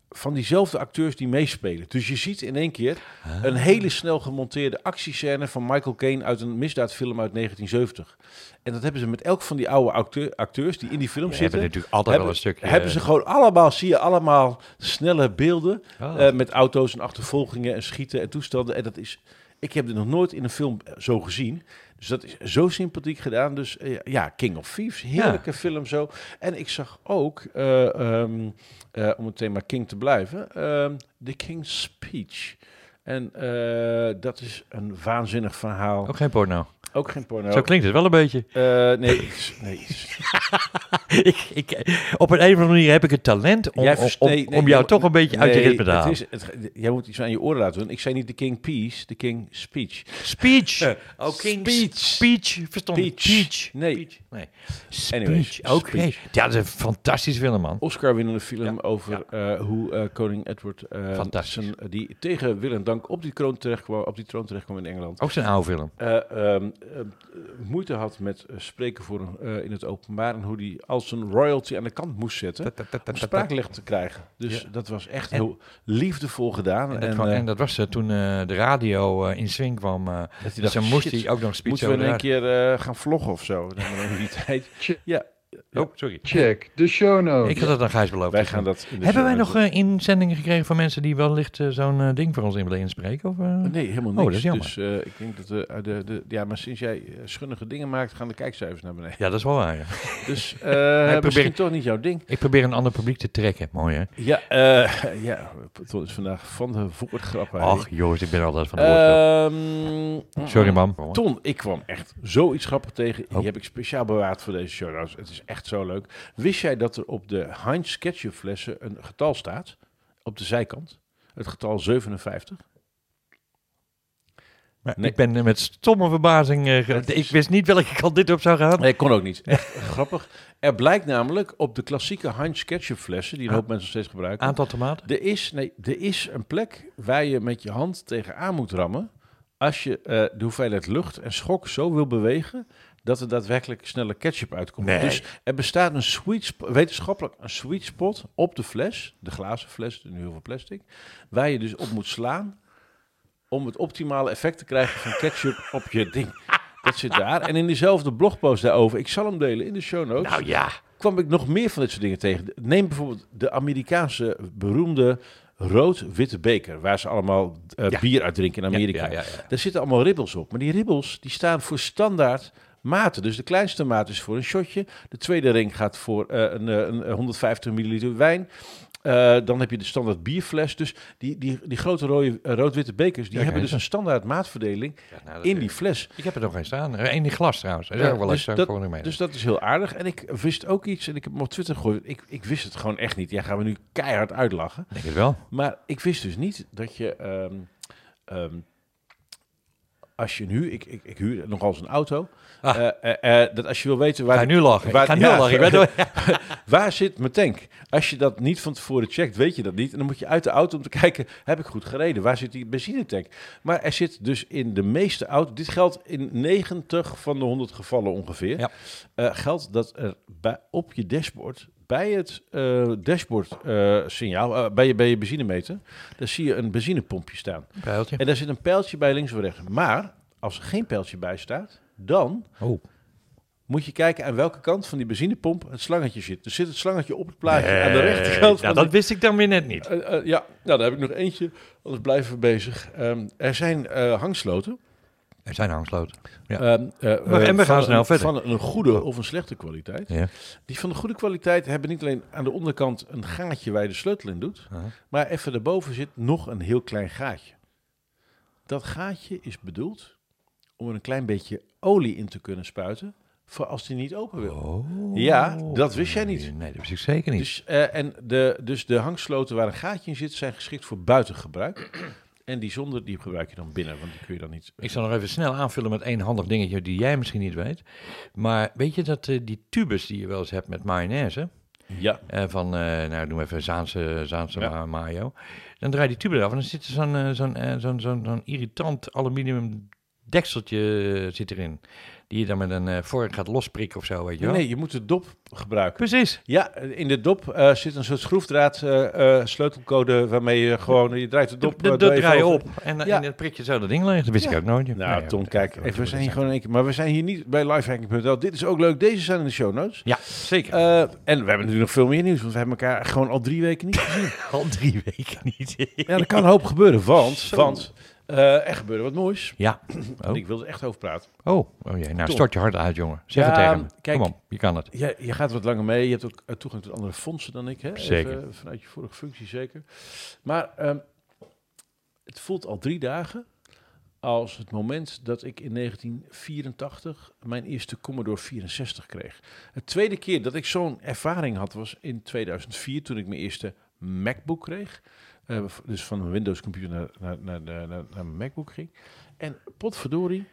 Van diezelfde acteurs die meespelen. Dus je ziet in één keer Ah. een hele snel gemonteerde actiescène van Michael Caine uit een misdaadfilm uit 1970. En dat hebben ze met elk van die oude acteur- acteurs die in die film We hebben zitten. natuurlijk altijd hebben, wel een stukje... hebben ze gewoon allemaal, zie je allemaal snelle beelden. Oh. eh, met auto's en achtervolgingen en schieten en toestanden. En dat is, ik heb dit nog nooit in een film zo gezien. Dus dat is zo sympathiek gedaan. Dus eh, ja, King of Thieves, heerlijke film zo. En ik zag ook, eh, ehm, eh, om het thema King te blijven, ehm, The King's Speech. En dat is een waanzinnig verhaal. Ook geen porno. Ook geen porno. Zo klinkt het wel een beetje. Eh, nee, is- nee. is- ik, ik, op een, een of andere manier heb ik het talent om, Jij om, vers- om, nee, nee, om jij jou toch een beetje uit je ritme te het halen. is, het, jij moet iets aan je oren laten doen. Ik zei niet de King Peace, de King Speech. Speech. Oh, King speech. Speech. Verstond. Speech. Peach. Nee. Peach. Nee. Speech. Oké. Ja, dat is een fantastische film, man. Oscar-winnende film Ja, over eh, hoe eh, koning Edward, Fantastisch. zijn- die tegen wil en dank op die troon terecht kwam, op die troon terecht kwam in Engeland. Ook zijn oude film. Eh, eh, moeite had met eh, spreken voor een, eh, in het openbaar en hoe die als een royalty aan de kant moest zetten om spraaklicht te krijgen. Dus Ja. dat was echt En- heel liefdevol gedaan. En dat, En, kwam- eh, en dat was toen de radio in swing kwam. dat hij dus dacht, dan moest shit, hij ook nog een speech moeten we in één keer gaan vloggen of zo? Dan in die tijd. Ja, Oh, sorry. Check de show notes. Ik had het aan Gijs beloofd. Wij gaan dat in de Hebben wij nog eh, inzendingen gekregen van mensen die wellicht eh, zo'n eh, ding voor ons in willen inspreken? Of, eh? Nee, helemaal Oh, niks. dat is jammer. Dus eh, ik denk dat de, de, de, ja, maar sinds jij schunnige dingen maakt, gaan de kijkcijfers naar beneden. Ja, dat is wel waar. ja. Dus eh probeer- misschien toch niet jouw ding. Ik probeer een ander publiek te trekken. Mooi hè? Ja, eh ja, Ton is vandaag van de woordgrappen. Ach jongens, ik ben altijd van de. Ehm, Sorry man. Ton, ik kwam echt zoiets grappig tegen. Oh. Die heb ik speciaal bewaard voor deze show. notes. Het is echt zo leuk. Wist jij dat er op de Heinz ketchup flessen een getal staat? Op de zijkant. Het getal 57. Maar Nee. Ik ben met stomme verbazing... eh, is- Ik wist niet welke kant dit op zou gaan. Nee, kon ook niet. Echt grappig. Er blijkt namelijk op de klassieke Heinz ketchup flessen, die een Ah. hoop mensen nog steeds gebruiken. Aantal tomaten? Er is, nee, er is een plek waar je met je hand tegenaan moet rammen. Als je eh, de hoeveelheid lucht en schok zo wil bewegen. Dat er daadwerkelijk snelle ketchup uitkomt. Nee. Dus er bestaat een sweet spot, wetenschappelijk een sweet spot op de fles. De glazen fles, nu heel veel plastic. Waar je dus op moet slaan. om het optimale effect te krijgen van ketchup op je ding. Dat zit daar. En in diezelfde blogpost daarover, ik zal hem delen in de show notes Nou ja. kwam ik nog meer van dit soort dingen tegen. Neem bijvoorbeeld de Amerikaanse beroemde rood-witte beker, waar ze allemaal eh, Ja. bier uit drinken in Amerika. Ja, ja, ja. Daar zitten allemaal ribbels op. Maar die ribbels die staan voor standaard maten. Dus de kleinste maat is voor een shotje. De tweede ring gaat voor eh, een, eh, een 150 milliliter wijn. Eh, dan heb je de standaard bierfles. Dus die, die, die grote rode, eh, rood-witte bekers, die Ja, hebben dus een standaard maatverdeling Ja, nou, in die fles. Ik heb er nog geen staan. Één die glas trouwens. Dat is Ja, wel dus eens eh, dat- mee. Dus dat is heel aardig. En ik wist ook iets, en ik heb hem op Twitter gegooid. Ik, ik wist het gewoon echt niet. Ja, gaan we nu keihard uitlachen. denk het wel. Maar ik wist dus niet dat je... ehm, ehm, als je nu... Ik, ik, ik huur nogal eens een auto. Ah. Eh, eh, eh, dat als je wil weten waar... Ga nu lachen. waar- ik ga nu ja. lachen. Weet waar zit mijn tank? Als je dat niet van tevoren checkt, weet je dat niet. En dan moet je uit de auto om te kijken, heb ik goed gereden? Waar zit die benzinetank? Maar er zit dus in de meeste auto's, dit geldt in 90 van de 100 gevallen ongeveer, Ja. geldt dat er bij, op je dashboard, bij het eh, dashboard eh, signaal, eh, bij, je, bij je benzinemeter, daar zie je een benzinepompje staan. Pijltje. En daar zit een pijltje bij links of rechts. Maar als er geen pijltje bij staat, dan Oh. moet je kijken aan welke kant van die benzinepomp het slangetje zit. Dus zit het slangetje op het plaatje aan de rechterkant van Nou, dat wist ik dan weer net niet. ja, nou, daar heb ik nog eentje. Anders blijven we bezig. Ehm, er zijn hangsloten. Er zijn hangsloten. Ja. Ehm, eh, Maar- en we eh, gaan van, snel verder. Van een goede of een slechte kwaliteit. Ja. Die van de goede kwaliteit hebben niet alleen aan de onderkant een gaatje waar je de sleutel in doet. Maar even daarboven zit nog een heel klein gaatje. Dat gaatje is bedoeld om er een klein beetje olie in te kunnen spuiten. Voor als die niet open wil. Oh. Ja, dat wist jij niet. Nee, dat wist ik zeker niet. Dus, eh, en de, dus de hangsloten waar een gaatje in zit, zijn geschikt voor buitengebruik. En die zonder, die gebruik je dan binnen, want die kun je dan niet... Ik zal nog even snel aanvullen met één handig dingetje die jij misschien niet weet. Maar weet je dat eh, die tubes die je wel eens hebt met mayonaise, Ja, eh, van, eh nou we even Zaanse, Zaanse Ja. mayo, dan draai je die tube eraf en dan zit er zo'n zo'n zo'n zo'n irritant aluminium dekseltje zit erin. Die je dan met een eh, vork gaat losprikken of zo, weet je wel. nee, je moet de dop gebruiken. Precies. Ja, in de dop eh, zit een soort schroefdraad eh, sleutelcode waarmee je gewoon, je draait de dop... Dat eh, doe even draai op en, dan- Ja. en dan prik je zo dat ding leeg. Dat wist ik ook nooit. Nou, ja, Tom, kijk, even, we zijn hier gewoon in één keer... Maar we zijn hier niet bij lifehacking.nl. Dit is ook leuk. Deze zijn in de show notes. Ja, zeker. En we hebben natuurlijk nog veel meer nieuws, want we hebben elkaar gewoon al drie weken niet gezien. Al drie weken niet. Ja, er kan een hoop gebeuren, want, Zo. want eh, er gebeurde wat moois. ja. Oh. ik wil er echt over praten. Oh, oh jee. Nou, Tom. stort je hard uit, jongen. Zeg Ja, het tegen me. kijk. Kom op, je kan het. Ja, je gaat wat langer mee. Je hebt ook eh, toegang tot andere fondsen dan ik. Hè? Zeker. Even vanuit je vorige functie zeker. Maar ehm, het voelt al drie dagen als het moment dat ik in 1984 mijn eerste Commodore 64 kreeg. Het tweede keer dat ik zo'n ervaring had was in 2004 toen ik mijn eerste MacBook kreeg. Eh, dus van een Windows computer naar, naar, naar, naar, naar mijn MacBook ging. En potverdorie,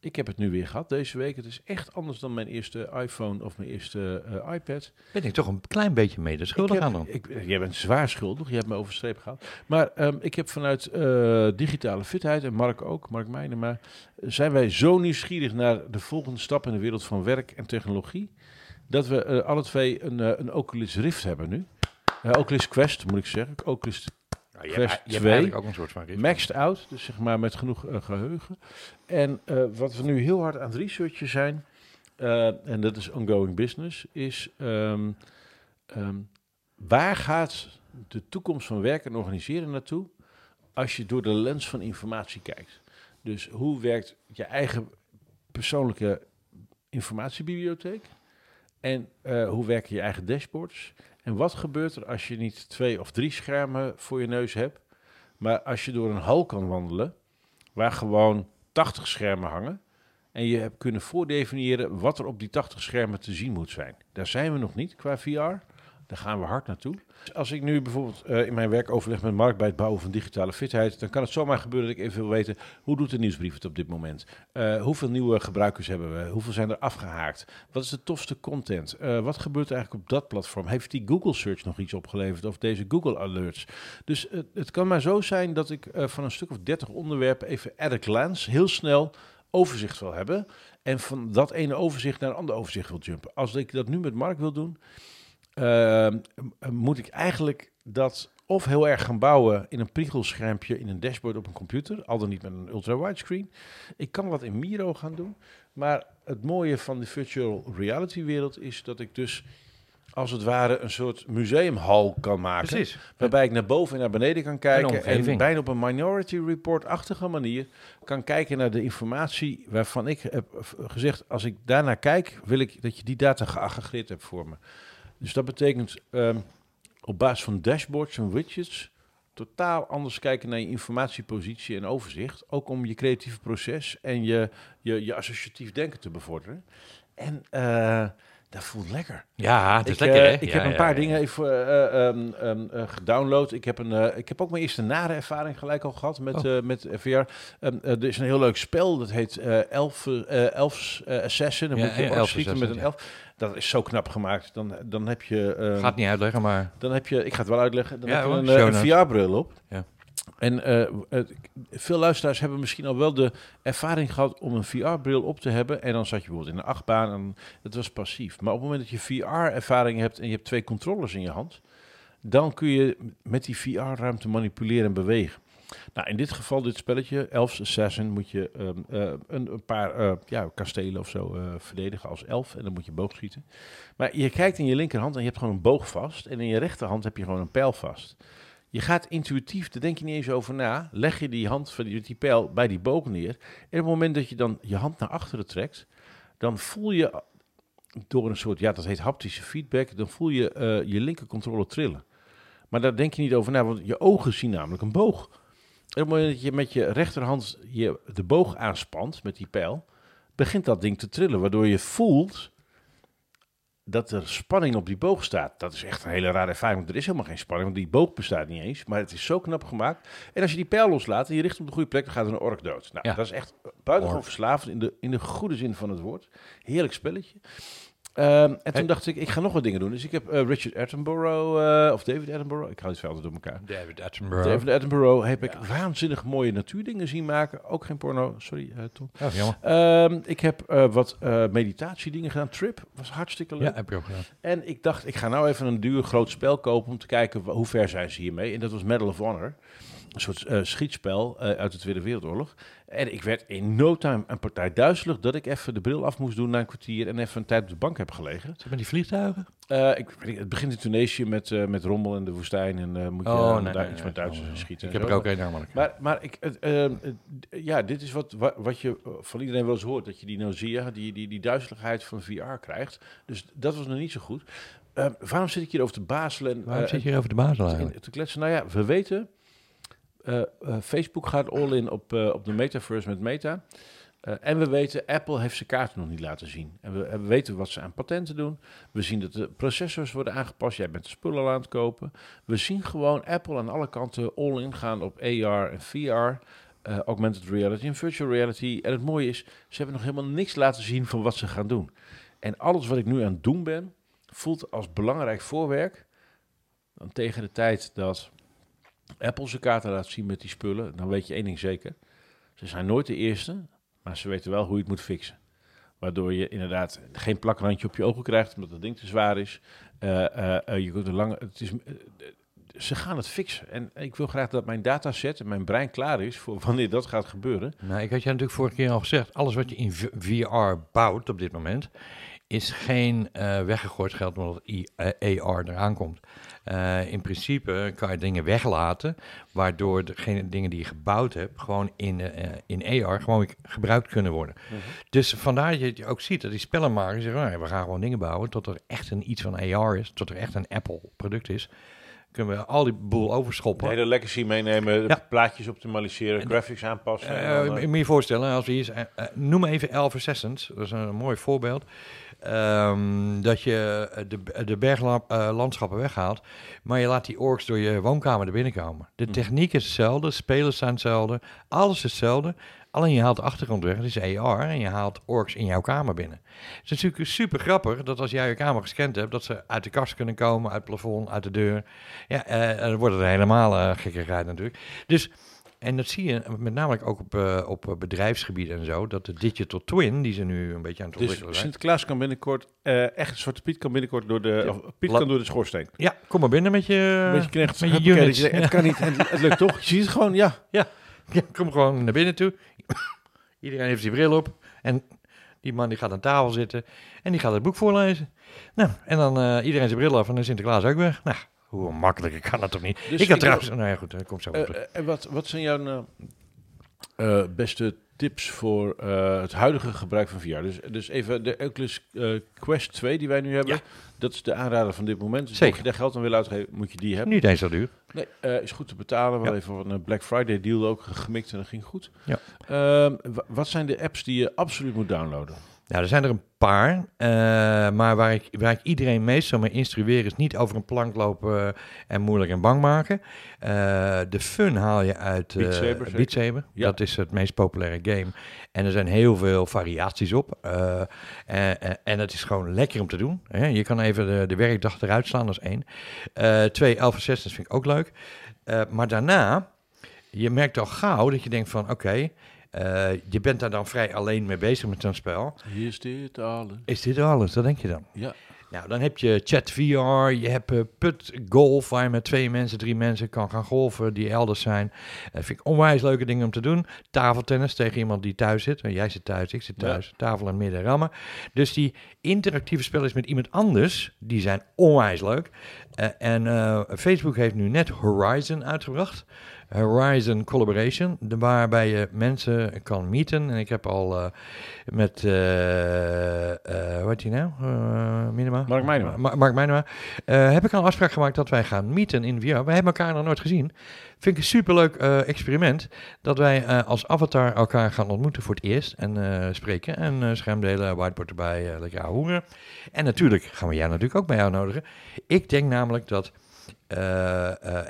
ik heb het nu weer gehad deze week. Het is echt anders dan mijn eerste iPhone of mijn eerste eh, iPad. Ben ik toch een klein beetje mede schuldig heb- aan dan? Ik, jij bent zwaar schuldig, je hebt me over de streep gehaald. Maar ehm, ik heb vanuit eh, digitale fitheid, en Mark ook, Mark maar zijn wij zo nieuwsgierig naar de volgende stap in de wereld van werk en technologie, dat we eh, alle twee een, eh, een Oculus Rift hebben nu. Eh, Oculus Quest, moet ik zeggen. Oculus Ja, je, Quest hebt, je hebt 2. eigenlijk ook een soort van rift. maxed out, dus zeg maar met genoeg eh, geheugen. En eh, wat we nu heel hard aan het researchen zijn, en dat is ongoing business, is ehm, ehm, waar gaat de toekomst van werken en organiseren naartoe als je door de lens van informatie kijkt? Dus hoe werkt je eigen persoonlijke informatiebibliotheek? En eh, hoe werken je eigen dashboards? En wat gebeurt er als je niet twee of drie schermen voor je neus hebt, maar als je door een hal kan wandelen, waar gewoon 80 schermen hangen, en je hebt kunnen voordefiniëren wat er op die 80 schermen te zien moet zijn. Daar zijn we nog niet qua VR. Daar gaan we hard naartoe. Als ik nu bijvoorbeeld eh, in mijn werk overleg met Mark bij het bouwen van digitale fitheid, dan kan het zomaar gebeuren dat ik even wil weten hoe doet de nieuwsbrief het op dit moment? Uh, hoeveel nieuwe gebruikers hebben we? Hoeveel zijn er afgehaakt? Wat is de tofste content? Uh, wat gebeurt er eigenlijk op dat platform? Heeft die Google Search nog iets opgeleverd of deze Google Alerts? Dus het kan maar zo zijn dat ik van een stuk of 30 onderwerpen even at a glance heel snel overzicht wil hebben. En van dat ene overzicht naar een ander overzicht wil jumpen. Als ik dat nu met Mark wil doen, uh, moet ik eigenlijk dat of heel erg gaan bouwen in een priegelschermpje in een dashboard op een computer, al dan niet met een ultra-wide screen. Ik kan wat in Miro gaan doen, maar het mooie van de virtual reality wereld is dat ik dus als het ware een soort museumhal kan maken. Precies. Waarbij ik naar boven en naar beneden kan kijken. En, omgeving. bijna op een Minority Report-achtige manier kan kijken naar de informatie waarvan ik heb gezegd, als ik daarnaar kijk, wil ik dat je die data geaggregeerd hebt voor me. Dus dat betekent ehm, op basis van dashboards en widgets totaal anders kijken naar je informatiepositie en overzicht. Ook om je creatieve proces en je, je, je associatief denken te bevorderen. En eh, dat voelt lekker. Ja, het is ik, lekker, eh, hè? ik Ja, heb een paar ja. dingen even eh, ehm, ehm, eh, gedownload. Ik heb, een, ik heb ook mijn eerste nare ervaring gelijk al gehad met, Oh. met VR. Ehm, eh, er is een heel leuk spel, dat heet Elf, Elf's Assassin. Dan moet je Elf's schieten met een elf. Dat is zo knap gemaakt. Dan, dan heb je... ehm, Gaat niet uitleggen, maar... dan heb je, ik ga het wel uitleggen, dan Ja, heb je een. VR-bril op. Ja. En eh, het- veel luisteraars hebben misschien al wel de ervaring gehad om een VR-bril op te hebben. En dan zat je bijvoorbeeld in een achtbaan en dat was passief. Maar op het moment dat je VR-ervaring hebt en je hebt twee controllers in je hand, dan kun je met die VR-ruimte manipuleren en bewegen. Nou, in dit geval, dit spelletje, Elf's Assassin, moet je ehm, eh, een, een paar eh, ja, kastelen of zo eh, verdedigen als elf. En dan moet je boogschieten. Maar je kijkt in je linkerhand en je hebt gewoon een boog vast. En in je rechterhand heb je gewoon een pijl vast. Je gaat intuïtief, daar denk je niet eens over na. Leg je die hand van die, pijl bij die boog neer. En op het moment dat je dan je hand naar achteren trekt, dan voel je door een soort, ja, dat heet haptische feedback, dan voel je eh, je linkercontrole trillen. Maar daar denk je niet over na, want je ogen zien namelijk een boog. En op het moment dat je met je rechterhand je, de boog aanspant met die pijl, begint dat ding te trillen, waardoor je voelt dat er spanning op die boog staat. Dat is echt een hele rare ervaring, want er is helemaal geen spanning, want die boog bestaat niet eens. Maar het is zo knap gemaakt. En als je die pijl loslaat en je richt op de goede plek, dan gaat er een ork dood. Nou, Ja. dat is echt buitengewoon verslavend in de, in de goede zin van het woord. Heerlijk spelletje. Ehm, en toen dacht ik, ik ga nog wat dingen doen. Dus ik heb eh, Richard Attenborough, eh, of David Attenborough, ik haal het altijd door elkaar. David Attenborough. David Attenborough heb ik waanzinnig mooie natuurdingen zien maken. Ook geen porno, sorry eh, Tom. Ja, jammer. Ehm, ik heb wat meditatiedingen gedaan. Trip was hartstikke leuk. Ja, heb je ook gedaan. En ik dacht, ik ga nou even een duur groot spel kopen om te kijken hoe ver zijn ze hiermee. En dat was Medal of Honor. Een soort eh, schietspel eh, uit de Tweede Wereldoorlog. En ik werd in no time een partij duizelig dat ik even de bril af moest doen na een kwartier en even een tijd op de bank heb gelegen. Zeg maar die vliegtuigen? Eh, ik, het begint in Tunesië met, met rommel in de woestijn en moet je Oh, nee, daar nee, iets nee. met Duitsers Oh, in schieten. Ik en heb zo. er ook een namelijk. Maar, maar ik, ehm, ja, dit is wat, wa- wat je van iedereen wel eens hoort. Dat je die nausea, die, die, die duizeligheid van VR krijgt. Dus dat was nog niet zo goed. Ehm, waarom zit ik hier over te bazelen? en, Waarom zit je hier over de basis en eigenlijk? te kletsen? Nou ja, we weten... eh, eh, Facebook gaat all in op, eh, op de metaverse met Meta. En we weten, Apple heeft zijn kaarten nog niet laten zien. En we, we weten wat ze aan patenten doen. We zien dat de processors worden aangepast. Jij bent de spullen aan het kopen. We zien gewoon Apple aan alle kanten all in gaan op AR en VR. augmented reality en virtual reality. En het mooie is, ze hebben nog helemaal niks laten zien van wat ze gaan doen. En alles wat ik nu aan het doen ben, voelt als belangrijk voorwerk. Dan tegen de tijd dat Apple zijn kaarten laat zien met die spullen, dan weet je één ding zeker. Ze zijn nooit de eerste, maar ze weten wel hoe je het moet fixen. Waardoor je inderdaad geen plakrandje op je ogen krijgt, omdat het ding te zwaar is. Eh, eh, eh, je kunt er lang, het is ze gaan het fixen. En ik wil graag dat mijn dataset en mijn brein klaar is voor wanneer dat gaat gebeuren. Nou, ik had je natuurlijk vorige keer al gezegd, alles wat je in VR bouwt op dit moment, is geen eh, weggegooid geld omdat I- eh, AR eraan komt. Eh, in principe kan je dingen weglaten, waardoor degene dingen die je gebouwd hebt, gewoon in, eh, in AR gewoon gebruikt kunnen worden. Dus vandaar dat je het ook ziet dat die spellenmakers zeggen, nou, we gaan gewoon dingen bouwen tot er echt een, iets van AR is, tot er echt een Apple product is. Kunnen we al die boel De overschoppen. hele legacy meenemen, Ja. plaatjes optimaliseren, graphics aanpassen. en Eh, dan, moet je voorstellen, als we hier, noem even Elf Assassins, dat is een mooi voorbeeld. Ehm, dat je eh, de, de berglandschappen weghaalt, maar je laat die orks door je woonkamer er binnen komen. De Mhm. techniek is hetzelfde, spelers zijn hetzelfde, alles is hetzelfde. Alleen je haalt de achtergrond weg, dat is AR, en je haalt orks in jouw kamer binnen. Het is natuurlijk super grappig dat als jij je kamer gescand hebt, dat ze uit de kast kunnen komen, uit het plafond, uit de deur. Ja, eh, dan wordt het helemaal uh, gekkigheid natuurlijk. Dus en dat zie je met name ook op, uh, op bedrijfsgebieden en zo, dat de Digital Twin, die ze nu een beetje aan het ontwikkelen dus zijn. Sinterklaas kan binnenkort, uh, echt Zwarte Piet kan binnenkort door de, Ja. of Piet La- kan door de schoorsteen. Ja, kom maar binnen met je, Met je knecht, met je units. Het kan niet, het lukt toch? Je ziet het gewoon, ja. Ja, kom gewoon naar binnen toe. Iedereen heeft zijn bril op. En die man die gaat aan tafel zitten en die gaat het boek voorlezen. Nou, en dan uh, iedereen zijn bril af en dan is Sinterklaas ook weg. Nou, hoe makkelijker kan dat toch niet? Dus ik had trouwens... Nou ja, goed, dat komt zo op en wat, wat zijn jouw uh, beste tips voor uh, het huidige gebruik van VR? Dus, dus even de Oculus Quest 2 die wij nu hebben. Ja. Dat is de aanrader van dit moment. Dus Zeker. Mocht je daar geld aan willen uitgeven, moet je die hebben. Niet eens zo duur. Nee, is goed te betalen. We Ja. even een Black Friday deal ook gemikt en dat ging goed. Ja. Uh, wat zijn de apps die je absoluut moet downloaden? Nou, er zijn er een paar, uh, maar waar ik, waar ik iedereen meestal mee instrueer is niet over een plank lopen uh, en moeilijk en bang maken. Uh, de fun haal je uit Beat Saber, Beat Saber. Ja. Dat is het meest populaire game. En er zijn heel veel variaties op. Uh, en, en het is gewoon lekker om te doen. Hè? Je kan even de, de werkdag eruit slaan, dat is één. Uh, twee, Alpha Assassin's vind ik ook leuk. Uh, maar daarna, je merkt al gauw dat je denkt van, oké... Okay, uh, je bent daar dan vrij alleen mee bezig met zo'n spel. Is dit alles? Is dit alles? Dat denk je dan? Ja. Nou, dan heb je chat VR, je hebt uh, put golf, waar je met twee mensen, drie mensen kan gaan golfen, die elders zijn. Dat vind ik onwijs leuke dingen om te doen. Tafeltennis tegen iemand die thuis zit. Jij zit thuis, ik zit thuis. Ja. Tafel en midden rammen. Dus die interactieve spelletjes met iemand anders, die zijn onwijs leuk. En Facebook heeft nu net Horizon uitgebracht. Horizon Collaboration, de, waarbij je mensen kan meeten. En ik heb al uh, met, uh, uh, wat je nou, Minima? Mark Meijnema. Ma Mark. Uh, heb ik al een afspraak gemaakt dat wij gaan meeten in VR. Wij hebben elkaar nog nooit gezien. Vind ik een superleuk experiment. Dat wij als avatar elkaar gaan ontmoeten voor het eerst. En spreken. En schermdelen, whiteboard erbij, lekker hoeren. En natuurlijk gaan we jou natuurlijk ook bij jou nodigen. Ik denk namelijk dat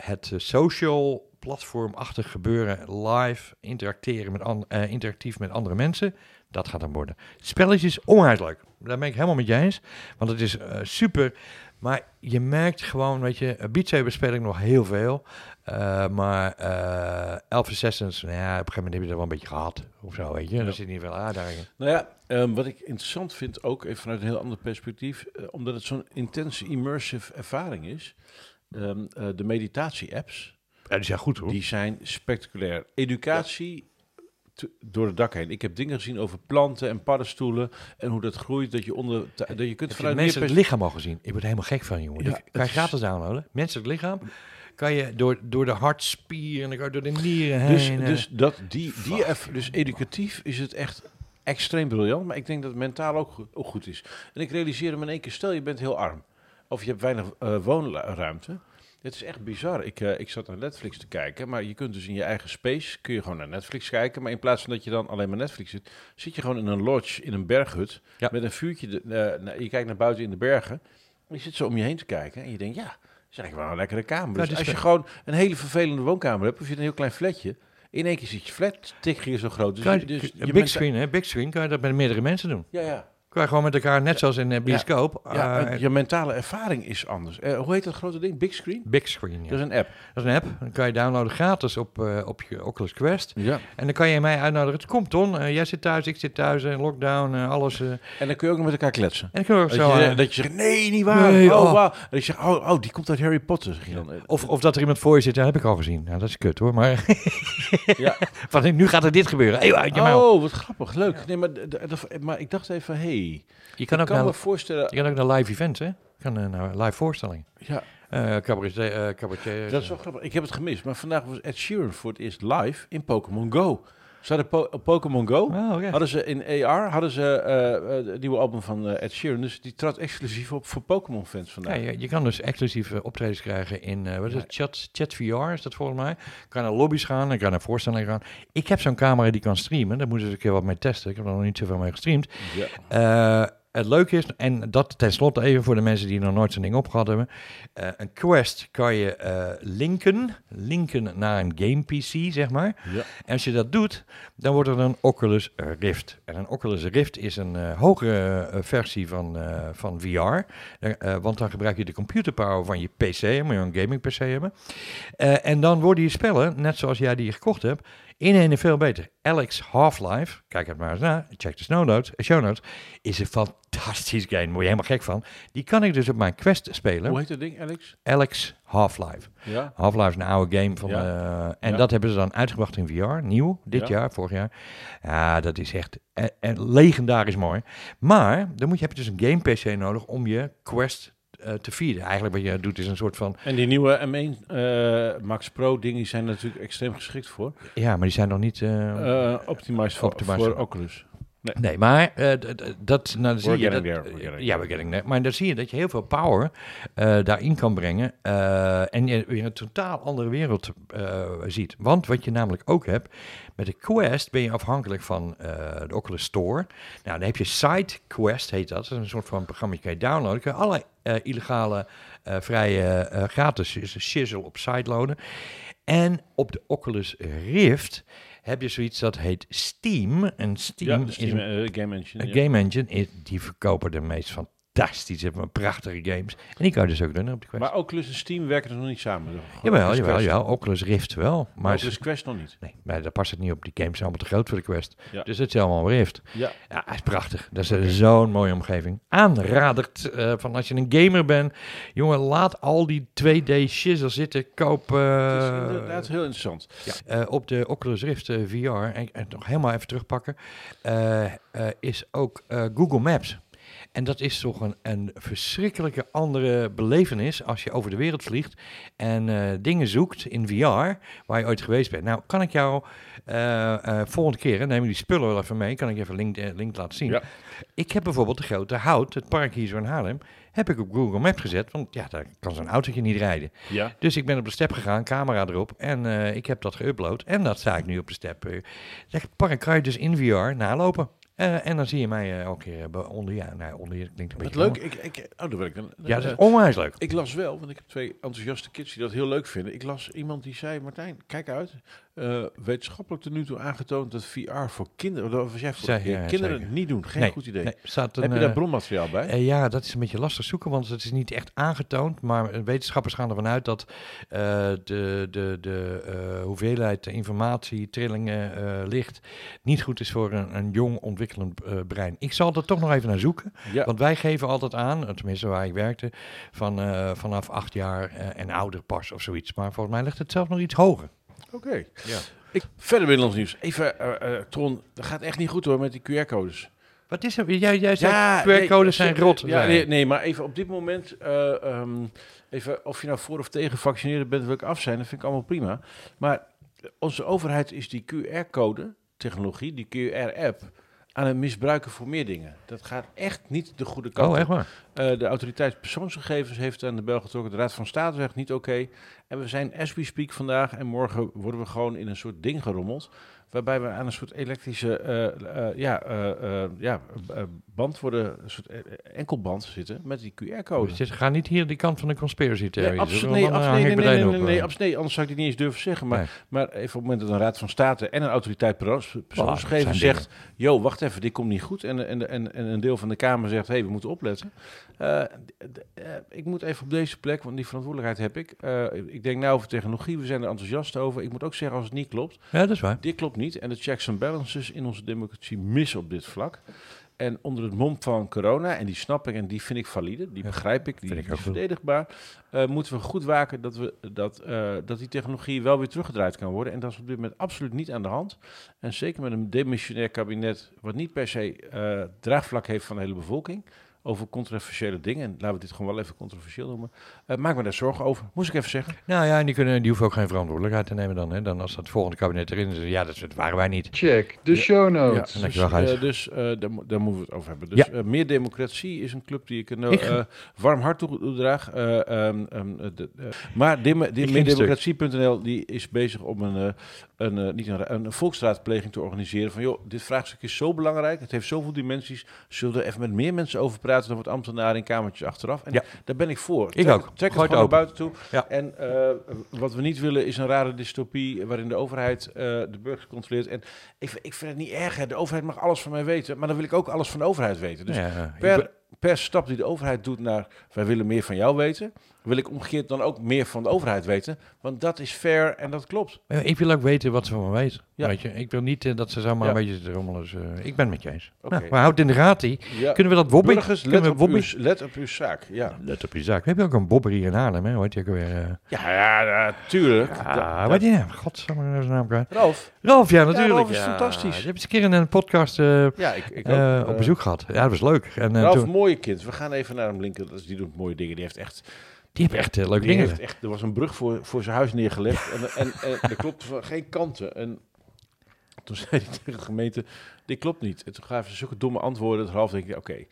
het social platformachtig gebeuren, live interacteren met an- uh, interactief met andere mensen, dat gaat dan worden. Spelletjes onwijs leuk. Daar ben ik helemaal met je eens. Want het is uh, super. Maar je merkt gewoon, weet je, Beat Saber speel ik nog heel veel. Uh, maar uh, Elf Assassins, nou ja, op een gegeven moment heb je dat wel een beetje gehad. Of zo, weet je. Ja. Er zit niet veel uitdagingen. Nou ja, um, wat ik interessant vind, ook even vanuit een heel ander perspectief, uh, omdat het zo'n intense immersive ervaring is. Um, de meditatie-apps. Ja, die zijn goed hoor. Die zijn spectaculair. Educatie te, door het dak heen. Ik heb dingen gezien over planten en paddenstoelen en hoe dat groeit. Dat je onder, dat je kunt vanuit mensen het lichaam al gezien. Ik word helemaal gek van jongen. Ja, kan je gratis downloaden. Menselijk lichaam kan je door, door de hartspier en dan kan je door de nieren heen. Dus, dus dat die, die F, dus educatief is het echt extreem briljant. Maar ik denk dat het mentaal ook, goed, ook goed is. En ik realiseer me in één keer, stel je bent heel arm. Of je hebt weinig uh, woonruimte. Het is echt bizar. Ik, uh, ik zat naar Netflix te kijken, maar je kunt dus in je eigen space kun je gewoon naar Netflix kijken. Maar in plaats van dat je dan alleen maar Netflix zit, zit je gewoon in een lodge in een berghut ja. met een vuurtje. De, uh, je kijkt naar buiten in de bergen. Je zit zo om je heen te kijken en je denkt, ja, dat is eigenlijk wel een lekkere kamer. Dus, dus als je gewoon een hele vervelende woonkamer hebt, of je een heel klein flatje, in één keer zit je flat, tik hier zo groot. Dus, je, dus je big screen, hè? Big screen kan je dat met meerdere mensen doen. Ja, ja. Je gewoon met elkaar, net zoals in de bioscoop, Ja, eh, en je mentale ervaring is anders. Eh, hoe heet dat grote ding? Big Screen? big screen. Ja. Dat is een app. Dat is een app. Dan kan je downloaden gratis op, eh, op je Oculus Quest. Ja. En dan kan je mij uitnodigen. Het komt Ton, eh, jij zit thuis, ik zit thuis, in lockdown, eh, alles. eh. en En dan kun je ook nog met elkaar kletsen. dan kunnen we Dat zo... je, eh, dat je zegt, nee, niet waar. Nee, oh, oh. En dat je zegt, oh, oh, die komt uit Harry Potter. Zeg je dan. of, of dat er iemand voor je zit, dat heb ik al gezien. Nou, dat is kut hoor. Maar Ja. van, nu gaat er dit gebeuren. Hey, uit je mouw. Oh, wat grappig. Leuk. Nee, maar, maar ik dacht even, hey, Je ik kan ook, kan naar, me voorstellen... je kan ook naar live events, hè? Je kan eh, naar live voorstellingen. Ja, Eh cabaret, eh cabaretiers, dat is wel grappig. Ik heb het gemist. Maar vandaag was Ed Sheeran voor het eerst live in Pokémon Go. Ze hadden po op Pokémon Go... Oh. Hadden ze in AR hadden ze eh, het nieuwe album van eh, Ed Sheeran. Dus die trad exclusief op voor Pokémon fans Ja, vandaag. je, je kan dus exclusieve optredens krijgen in, eh, wat is het, chat, chat VR is dat volgens mij. Kan naar lobby's gaan, en kan naar voorstellingen gaan. Ik heb zo'n camera die kan streamen, daar moeten ze een keer wat mee testen. Ik heb er nog niet zoveel mee gestreamd. Ja. Het leuke is, en dat tenslotte even voor de mensen die nog nooit zo'n ding opgehad hebben. eh, een Quest kan je eh, linken, linken naar een game PC, zeg maar. Ja. En als je dat doet, dan wordt er een Oculus Rift. En een Oculus Rift is een eh, hogere versie van, van VR. Want dan gebruik je de computerpower van je PC, moet je een gaming PC hebben. En dan worden je spellen, net zoals jij die gekocht hebt, in en veel beter. Alex Half-Life, kijk het maar eens na, check de show notes, eh, show notes, is een fantastisch game, daar word je helemaal gek van. Die kan ik dus op mijn Quest spelen. Hoe heet dat ding, Alex? Alex Half-Life. Ja. Half-Life is een oude game van. Ja. eh, en Ja. dat hebben ze dan uitgebracht in VR, nieuw, dit Ja. jaar, vorig jaar. Ja, dat is echt eh, eh, legendarisch mooi. Maar dan moet je, heb je dus een game PC nodig om je Quest te feeden. Eigenlijk wat je doet is een soort van. En die nieuwe M1 eh, Max Pro dingen zijn natuurlijk extreem geschikt voor. Ja, maar die zijn nog niet. eh, Eh optimized voor, Optimized voor voor- Oculus. Nee, maar eh, d- d- dat, nou, dan zie je dat, there, we're getting ja, we're getting there. Maar dan zie je dat je heel veel power eh, daarin kan brengen eh, en je weer een totaal andere wereld ziet. Want wat je namelijk ook hebt, met de Quest ben je afhankelijk van de Oculus Store. Nou, dan heb je SideQuest, heet dat. Dat is een soort van programma, je kan je downloaden. Kun je eh, illegale, vrije, gratis shizzle op site loaden. En op de Oculus Rift heb je zoiets dat heet Steam. En Steam, Ja, de Steam is een eh, Game Engine. een ja. game engine, is, die verkopen de meest fantastische, hebben prachtige games. En die kan je dus ook doen op de Quest. Maar Oculus en Steam werken dus nog niet samen. Gewoon jawel, jawel, jawel. Oculus Rift wel. Maar Oculus Quest nog niet. nee, maar daar past het niet op. Die games zijn allemaal te groot voor de Quest. Ja. Dus het is allemaal Rift. Ja. Ja, is prachtig. Dat is eh, zo'n mooie omgeving. Aanradert eh, van als je een gamer bent. Jongen, laat al die 2D shizzle zitten. Koop... eh, Het is inderdaad heel interessant. ja, eh, op de Oculus Rift VR, en, en nog helemaal even terugpakken, is ook Google Maps. En dat is toch een, een verschrikkelijke andere belevenis als je over de wereld vliegt en eh, dingen zoekt in VR waar je ooit geweest bent. Nou, kan ik jou eh, eh, volgende keer, neem die spullen wel even mee, kan ik even link, link laten zien. Ja. Ik heb bijvoorbeeld de grote hout, het park hier zo in Haarlem, heb ik op Google Maps gezet, want ja, daar kan zo'n autootje niet rijden. Ja. Dus ik ben op de step gegaan, camera erop. En ik heb dat geüpload. En dat sta ik nu op de step. Zeg, park kan je dus in VR nalopen. Eh, en dan zie je mij eh, elke keer eh, onder je. Nou, onder je klinkt een beetje. leuk. Ik, ik, oh, daar ben ik dan. Ja, dat is onwijs leuk. Ik las wel, want ik heb twee enthousiaste kids die dat heel leuk vinden. Ik las iemand die zei, Martijn, kijk uit. Eh, wetenschappelijk tot nu toe aangetoond dat VR voor kinderen, was jij voor ja, kinderen zeker. niet doen. Geen Nee, goed idee. Nee, staat een, heb je eh, daar bronmateriaal bij? Eh, ja, dat is een beetje lastig zoeken, want het is niet echt aangetoond. Maar wetenschappers gaan ervan uit dat eh, de, de, de eh, hoeveelheid informatie, trillingen, eh, licht niet goed is voor een, een jong ontwikkelend eh, brein. Ik zal er toch nog even naar zoeken. ja. Want wij geven altijd aan, eh, tenminste waar ik werkte, van, eh, vanaf acht jaar eh, en ouder pas of zoiets. Maar volgens mij ligt het zelfs nog iets hoger. Oké. Ja. Ik, verder binnenlands nieuws. Even, eh eh Tron, dat gaat echt niet goed hoor met die QR-codes. Wat is er? Jij, jij zei QR-codes zijn eh, rot. Ja, nee, maar even op dit moment, eh, ehm, even of je nou voor of tegen gevaccineerd bent, wil ik af zijn. Dat vind ik allemaal prima. Maar onze overheid is die QR-code technologie, die QR-app, aan het misbruiken voor meer dingen. Dat gaat echt niet de goede kant Oh, echt waar? Eh, de autoriteit persoonsgegevens heeft aan de bel getrokken. De Raad van State zegt niet oké. En we zijn as we speak vandaag en morgen worden we gewoon in een soort ding gerommeld. Waarbij we aan een soort elektrische eh, eh, ja, eh, ja, band worden, een soort enkelband zitten met die QR-code. Dus ga niet hier die kant van de conspiracy theorie. Nee, Dus absoluut, nee, nee, nee, meteen nee, op, nee, nee, absoluut, nee, anders zou ik dit niet eens durven zeggen. Maar, Nee. maar even op het moment dat een raad van state en een autoriteit persoons- persoonsgegevens dat zegt... yo, wacht even, dit komt niet goed. En, en, en, en een deel van de Kamer zegt, hé, hey, we moeten opletten. Ik moet even op deze plek, want die verantwoordelijkheid heb ik. Ik denk nou over technologie, we zijn er enthousiast over. Ik moet ook zeggen, als het niet klopt, Ja, dat is waar. dit klopt niet. En de checks en balances in onze democratie missen op dit vlak. En onder het mom van corona, en die snap ik en die vind ik valide, die begrijp ik, die, vind ik die ook is verdedigbaar, eh, moeten we goed waken dat, we, dat, eh, dat die technologie wel weer teruggedraaid kan worden. En dat is op dit moment absoluut niet aan de hand. En zeker met een demissionair kabinet, wat niet per se eh, draagvlak heeft van de hele bevolking, over controversiële dingen, en laten we dit gewoon wel even controversieel noemen, eh, maak me daar zorgen over. Moest ik even zeggen. Nou ja, en die, kunnen, die hoeven ook geen verantwoordelijkheid te nemen dan. Hè. Dan als dat volgende kabinet erin is, ja, dat, dat waren wij niet. Check de Ja. show Ja, notes. en dus, dankjewel, Gijs. eh, dus eh, daar, daar moeten we het over hebben. Dus Ja. eh, meer democratie is een club die ik een eh, warm hart toedraag. Eh, ehm, ehm, eh, de- maar meerdemocratie.nl die is bezig om een, eh, een, niet een, een volksraadpleging te organiseren. Van joh, dit vraagstuk is zo belangrijk. Het heeft zoveel dimensies. Zullen we er even met meer mensen over praten dan wat ambtenaren in kamertjes achteraf? En Ja. daar ben ik voor. Ik Trek- ook. Trek het gewoon het naar buiten toe. Ja. En eh, wat we niet willen is een rare dystopie waarin de overheid eh, de burgers controleert. En ik, ik vind het niet erg. Hè. De overheid mag alles van mij weten. Maar dan wil ik ook alles van de overheid weten. Dus Ja, per, per stap die de overheid doet naar wij willen meer van jou weten, wil ik omgekeerd dan ook meer van de overheid weten. Want dat is fair en dat klopt. Ik wil ook weten wat ze van me weten. Ja. Weet je? Ik wil niet eh, dat ze zomaar Ja. een beetje te rommelen. Dus, eh, ik ben met je eens. Nou, maar houd in de gaten. Kunnen we dat? Burgers, Kunnen let we op, uw, let op uw zaak. Ja, Let op je zaak. We hebben ook een bobber hier in Haarlem, hè? Heet die ook alweer? eh? ja, ja, ja, tuurlijk. Ja, Da- hoe heet die nou? Godsamme, nou is zijn naam kwijt. Ralf? Ralf, ja, natuurlijk. Ralf is fantastisch. Je hebt eens een keer in een podcast Ja, ik, ik ook. op bezoek gehad. Ja, dat was leuk. En, Ralf, toen- mooie kind. We gaan even naar hem linken. Die doet mooie dingen. Die heeft echt die hebben echt eh, leuke Die dingen. echt, er was een brug voor, voor zijn huis neergelegd en, en, en er klopte van geen kanten. En toen zei hij tegen de gemeente, dit klopt niet. En toen gaven ze zulke domme antwoorden, dat half denk ik, oké.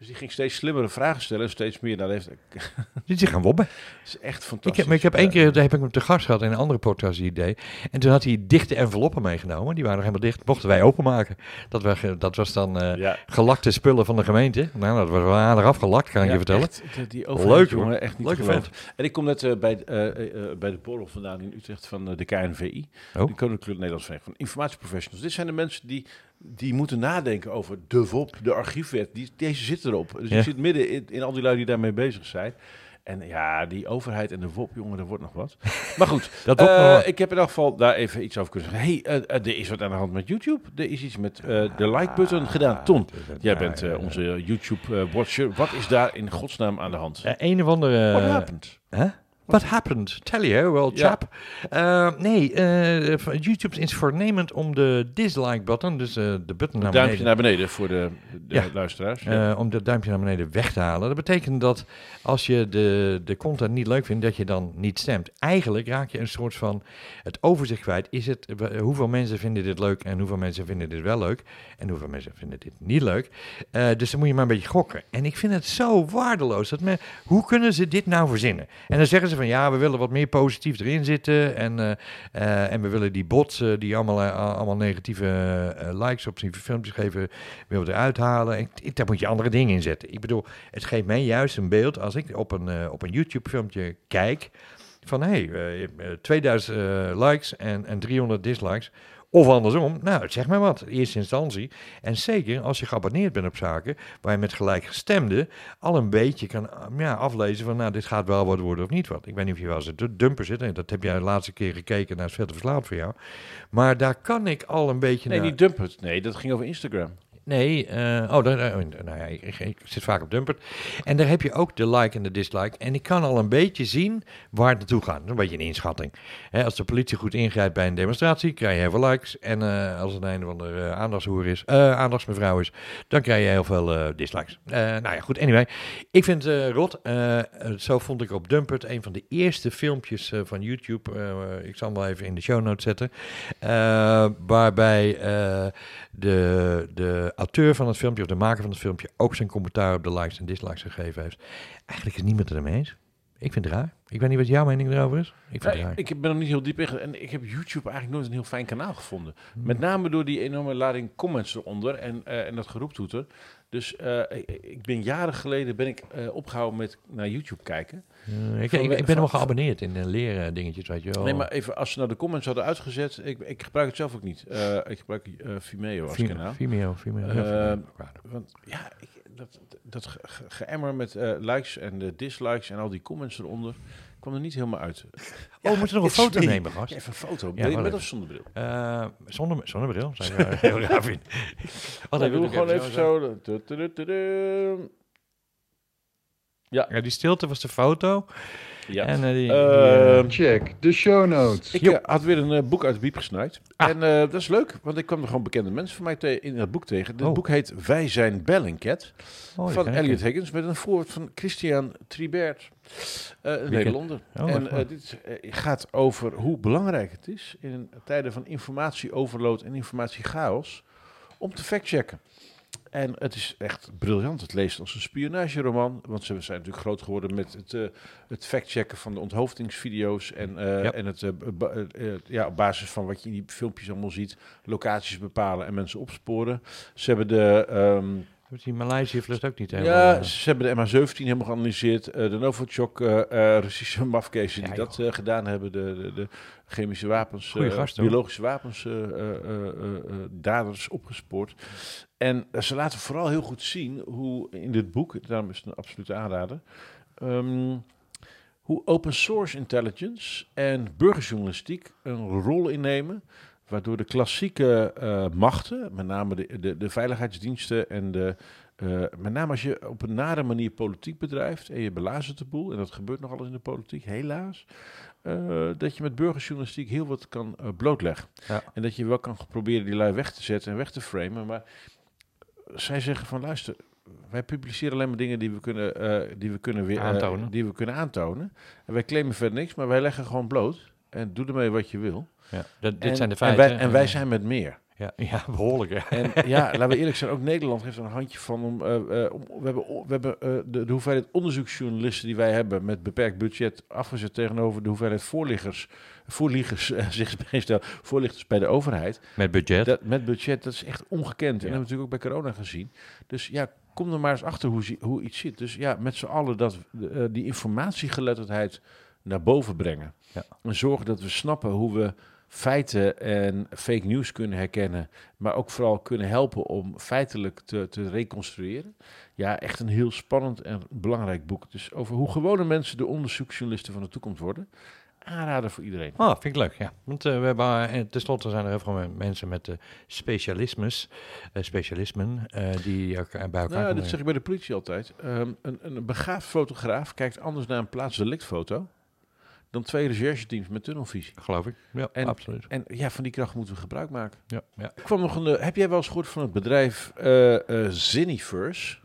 Dus die ging steeds slimmere vragen stellen en steeds meer. Dat heeft, dat Die zich gaan wobben. is echt Ik fantastisch. heb, maar ik heb één keer, daar heb ik hem te gast gehad in een andere podcast die ik deed. En toen had hij dichte enveloppen meegenomen. Die waren nog helemaal dicht. Mochten wij openmaken. Dat, was, dat was dan eh, Ja. gelakte spullen van de gemeente. Nou, dat was wel aardig afgelakt, kan ik Ja, je vertellen. echt, die- Leuk, hoor. echt niet te geloven. En ik kom net eh, bij, eh, bij de borrel vandaan in Utrecht van de KNVI. Oh. De Koninklijke Nederlandse Vereniging van Informatieprofessionals. Dit zijn de mensen die, die moeten nadenken over de WOP, de archiefwet. Die, deze zit erop. Dus Ja. je zit midden in, in al die lui die daarmee bezig zijn. En ja, die overheid en de WOP, jongen, er wordt nog wat. Maar goed, Dat eh, wat. ik heb in elk geval daar even iets over kunnen zeggen. hey, eh, eh, er is wat aan de hand met YouTube. Er is iets met de like-button gedaan. Tom, jij bent onze YouTube-watcher. wat is daar in godsnaam aan de hand? Een of andere... What happened? Huh? What happened? Tell you, well, Ja. chap. Eh, nee, eh, YouTube is voornemend om de dislike-button, dus eh, de button naar Duimpje beneden, naar beneden voor de, de Ja. luisteraars. om dat duimpje naar beneden weg te halen. Dat betekent dat als je de, de content niet leuk vindt, dat je dan niet stemt. Eigenlijk raak je een soort van het overzicht kwijt. Is het, hoeveel mensen vinden dit leuk en hoeveel mensen vinden dit wel leuk en hoeveel mensen vinden dit niet leuk. Dus dan moet je maar een beetje gokken. En ik vind het zo waardeloos. Dat men, hoe kunnen ze dit nou verzinnen? En dan zeggen ze van ja, we willen wat meer positief erin zitten en, eh, eh, en we willen die bots eh, die allemaal, allemaal negatieve likes op zijn filmpjes geven, willen we eruit halen. En daar moet je andere dingen in zetten. Ik bedoel, het geeft mij juist een beeld als ik op een, op een YouTube-filmpje kijk van hé, hey, eh, 2000 eh, likes en, en 300 dislikes. Of andersom, nou, zeg maar wat, in eerste instantie. En zeker als je geabonneerd bent op zaken waar je met gelijkgestemden al een beetje kan eh, ja, aflezen van, nou, dit gaat wel wat worden of niet wat. Ik weet niet of je wel eens een dumper zit, en dat heb jij de laatste keer gekeken naar het Vette Verslaafd voor jou. Maar daar kan ik al een beetje Nee, naar... niet dump het. Nee, dat ging over Instagram. Nee, eh, oh, daar, daar- nou ja, ik, zit vaak op Dumpert. En daar heb je ook de like en de dislike. En ik kan al een beetje zien waar het naartoe gaat. Een beetje een inschatting. Als de politie goed ingrijpt bij een demonstratie, krijg je heel veel likes. En eh, als het een andere uh, aandachtshoer is, eh aandachtsmevrouw is, dan krijg je heel veel eh, dislikes. Eh, nou ja, goed, anyway. Ik vind het eh, rot. Eh, eh, zo vond ik op Dumpert een van de eerste filmpjes eh, van YouTube. eh, ik zal hem wel even in de show notes zetten. Eh, waarbij eh, de, de auteur van het filmpje, of de maker van het filmpje, ook zijn commentaar op de likes en dislikes gegeven heeft. Eigenlijk is niemand het ermee eens. Ik vind het raar. Ik weet niet wat jouw mening erover is. Ik vind Ja, raar. ik ben er niet heel diep in. En ik heb YouTube eigenlijk nooit een heel fijn kanaal gevonden. Hmm. Met name door die enorme lading comments eronder en, eh, en dat geroeptoeter. Dus eh, ik, ben jaren geleden ben ik eh, opgehouden met naar YouTube kijken. Eh, ik, van- ik, ik ben wel geabonneerd in uh, leren dingetjes, weet je wel. Nee, maar even als ze nou de comments hadden uitgezet. Ik, ik gebruik het zelf ook niet. Eh, ik gebruik eh, Vimeo als Vimeo, kanaal. Vimeo, Vimeo. ja, Eh, Vimeo. Want ja, ik, dat, dat ge- ge- geëmmer met eh, likes en de dislikes en al die comments eronder kwam er niet helemaal uit. oh, we moeten nog een foto nemen, gast. Ja, even een foto. Ja, je met even. of zonder bril? Eh, zonder, zonder bril, zou ik eh, heel raar vinden. Wat Nee, we gewoon even zo. Ja. Ja, die stilte was de foto. Ja. En eh, die, die, Ehm, eh, Check de show notes. Ik eh, had weer een boek uit de biep gesnaaid. Ah. En eh, dat is leuk, want ik kwam er gewoon bekende mensen van mij te- in dat boek tegen. Dit Oh. boek heet Wij zijn Bellingcat oh, van Elliot. Higgins met een voorwoord van Christian Tribert, eh, een ken- Nederlander. Oh, en dit gaat over hoe belangrijk het is in tijden van informatieoverload en informatiechaos om te factchecken. En het is echt briljant. Het leest als een spionageroman. Want ze zijn natuurlijk groot geworden met het, eh, het factchecken van de onthoofdingsvideo's. En, eh, Ja. en het, ba- eh, ja, op basis van wat je in die filmpjes allemaal ziet, locaties bepalen en mensen opsporen. Ze hebben de. ehm, Heeft Die Maleisië vlucht ook niet helemaal. ja, eh, ze hebben de MH17 helemaal geanalyseerd. eh, de Novichok, eh eh, Russische mafkezen die Ja, dat gedaan hebben. De, de, de chemische wapens, gast, biologische wapens, daders opgespoord. En ze laten vooral heel goed zien hoe in dit boek, daarom is het een absolute aanrader, ehm, hoe open source intelligence en burgerjournalistiek een rol innemen. Waardoor de klassieke eh, machten, met name de, de, de veiligheidsdiensten en de, eh, met name als je op een nare manier politiek bedrijft en je belazert de boel, en dat gebeurt nogal eens in de politiek, helaas, eh, dat je met burgerjournalistiek heel wat kan blootleggen. Ja. En dat je wel kan proberen die lui weg te zetten en weg te framen, maar zij zeggen van luister, wij publiceren alleen maar dingen die we kunnen, die we kunnen weer Aantonen. die we kunnen aantonen. En wij claimen verder niks, maar wij leggen gewoon bloot. En doe ermee wat je wil. Ja, dat, dit en, zijn de en feiten. wij, en wij zijn met meer. Ja, ja behoorlijk. Ja. En ja, laten we eerlijk zijn, ook Nederland heeft er een handje van. Om, eh, eh, we hebben, we hebben eh, de, de hoeveelheid onderzoeksjournalisten die wij hebben met beperkt budget afgezet tegenover de hoeveelheid voorliggers, voorliggers, zich meestal voorlichters bij de overheid. Met budget. Dat, met budget, dat is echt ongekend. En dat hebben we natuurlijk ook bij corona gezien. Dus ja, kom er maar eens achter hoe, hoe iets zit. Dus ja, met z'n allen dat, die informatiegeletterdheid naar boven brengen. Ja. En zorgen dat we snappen hoe we feiten en fake news kunnen herkennen. Maar ook vooral kunnen helpen om feitelijk te, te reconstrueren. Ja, echt een heel spannend en belangrijk boek. Dus over hoe gewone mensen de onderzoeksjournalisten van de toekomst worden. Aanrader voor iedereen. Oh, vind ik leuk, ja. Want eh, we hebben, eh, tenslotte zijn er heel veel mensen met eh specialismes, specialismen, die elkaar bij elkaar Nou, dat zeg ik bij de politie altijd. Ehm, een, een begaafd fotograaf kijkt anders naar een plaatsdelictfoto dan twee rechercheteams met tunnelvisie. Geloof ik. Ja, En- absoluut. En ja, van die kracht moeten we gebruik maken. Ja, ja. Ik kwam nog een, eh, heb jij wel eens gehoord van het bedrijf Ziniverse?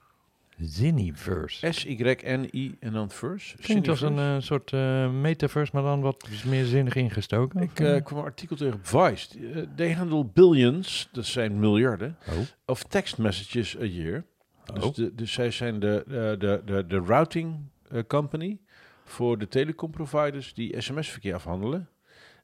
Ziniverse. S-Y-N-I en dan Verse? Klinkt als een eh, soort eh, metaverse, maar dan wat meer zinnig ingestoken. Ik kwam een artikel tegen op Vice. Uh, they handle billions, dat zijn miljarden, oh. of text messages a year. Dus, Oh. de, dus zij zijn de, de, de, de routing company voor de telecomproviders die sms-verkeer afhandelen.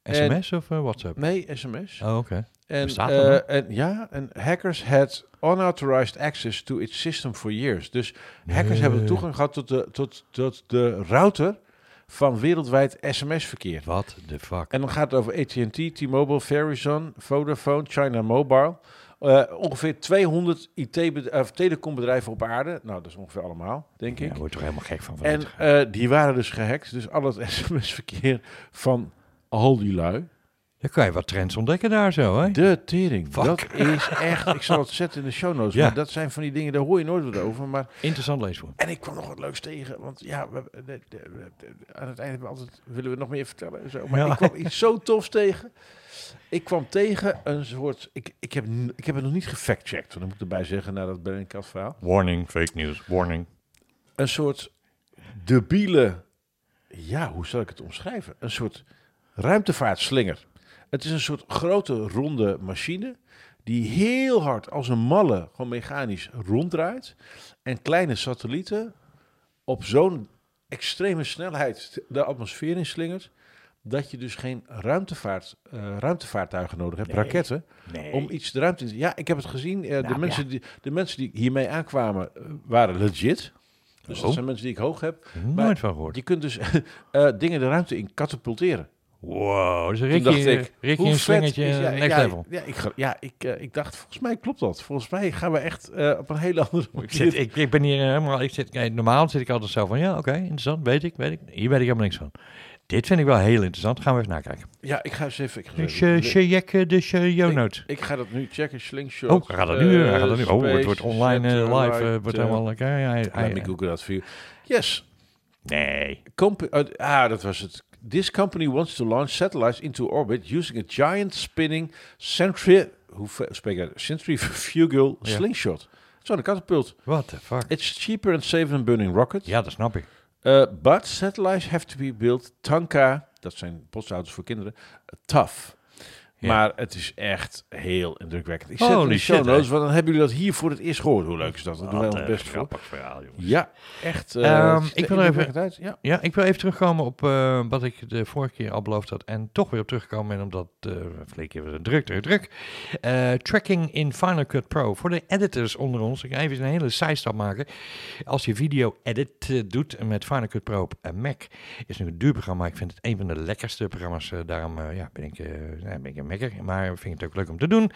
SMS of eh, WhatsApp? Nee, sms. Oh, oké. en, eh, en ja, en hackers had unauthorized access to its system for years. Dus hackers hebben toegang gehad tot de, tot, tot de router van wereldwijd sms-verkeer. What the fuck? En dan gaat het over AT&T, T-Mobile, Verizon, Vodafone, China Mobile. Eh, ongeveer 200 IT of telecombedrijven op aarde. Nou, dat is ongeveer allemaal, denk Ja, ik. daar word je toch helemaal gek van. van En eh, die waren dus gehackt. Dus al het sms-verkeer van al die lui. Dan kan je wat trends ontdekken daar zo, hè? De tering. Fuck. Dat is echt... Ik zal het zetten in de show notes. Ja. Maar dat zijn van die dingen, daar hoor je nooit wat over. Maar, Interessant leeswoord. en ik kwam nog wat leuks tegen. Want ja, we, de- de- de- de- aan het einde hebben we altijd, willen we nog meer vertellen en zo. Maar Ja. ik kwam iets zo tofs tegen. Ik kwam tegen een soort... Ik, ik, heb, ik heb het nog niet gefactcheckt. Want dan moet ik erbij zeggen, na dat Bellingcat verhaal. Warning, fake news, warning. Een soort debiele... Ja, hoe zal ik het omschrijven? Een soort ruimtevaartslinger. Het is een soort grote ronde machine die heel hard als een malle, gewoon mechanisch ronddraait. En kleine satellieten op zo'n extreme snelheid de atmosfeer inslingert, dat je dus geen ruimtevaart, eh, ruimtevaartuigen nodig hebt, Nee. raketten, Nee. om iets de ruimte in te... Ja, ik heb het gezien. eh, de, Nou, mensen die, de mensen die hiermee aankwamen eh, waren legit. Dus dat Oh. zijn mensen die ik hoog heb. Nooit van gehoord. Je kunt dus dingen de ruimte in katapulteren. Wow, dus dacht Rikje, ik, hoe een is- ja, next ja, level. Ja, ik, ja ik, ik dacht, volgens mij klopt dat. Volgens mij gaan we echt op een hele andere Ik, manier... zit, ik, ik ben hier helemaal, ik zit, normaal zit ik altijd zo van, ja oké, interessant, weet ik, weet ik. Hier weet ik helemaal niks van. Dit vind ik wel heel interessant, gaan we even nakijken. Ja, ik ga eens even... Ik ga, even- yo notes. ik ga dat nu checken, slingshot. Oh, hij gaat dat nu, hij gaat dat nu. eh, Oh, het wordt online eh, live, eh, wordt eh, helemaal lekker. Let me google dat voor. Yes. nee. Comp uh, ah, dat was het. This company wants to launch satellites into orbit using a giant spinning centri hoe spreek ik uit? centrifugal slingshot. Zo'n katapult. What the fuck? It's cheaper and safer than burning rockets. Ja, dat snap ik. Uh, but satellites have to be built Tanka, dat zijn postauto's voor kinderen, uh, tough. Ja. Maar het is echt heel indrukwekkend. Ik zet het in de show shit, notes, want dan hebben jullie dat hier voor het eerst gehoord. Hoe leuk is dat? Dat doen wij ons best voor. verhaal, jongens. Ja, echt. uh, Ehm, ik wil even- uit. Ja. Ja, ik wil even terugkomen op eh, wat ik de vorige keer al beloofd had. En toch weer op teruggekomen ben, omdat uh, was het druk, druk, druk. Eh, tracking in Final Cut Pro. Voor de editors onder ons, ik ga even een hele zijstap maken. Als je video edit eh, doet met Final Cut Pro op een Mac, is nu een duur programma. Ik vind het een van de lekkerste programma's. eh, daarom eh, ja, ben, ik, eh, ben ik een Maar vind ik het ook leuk om te doen.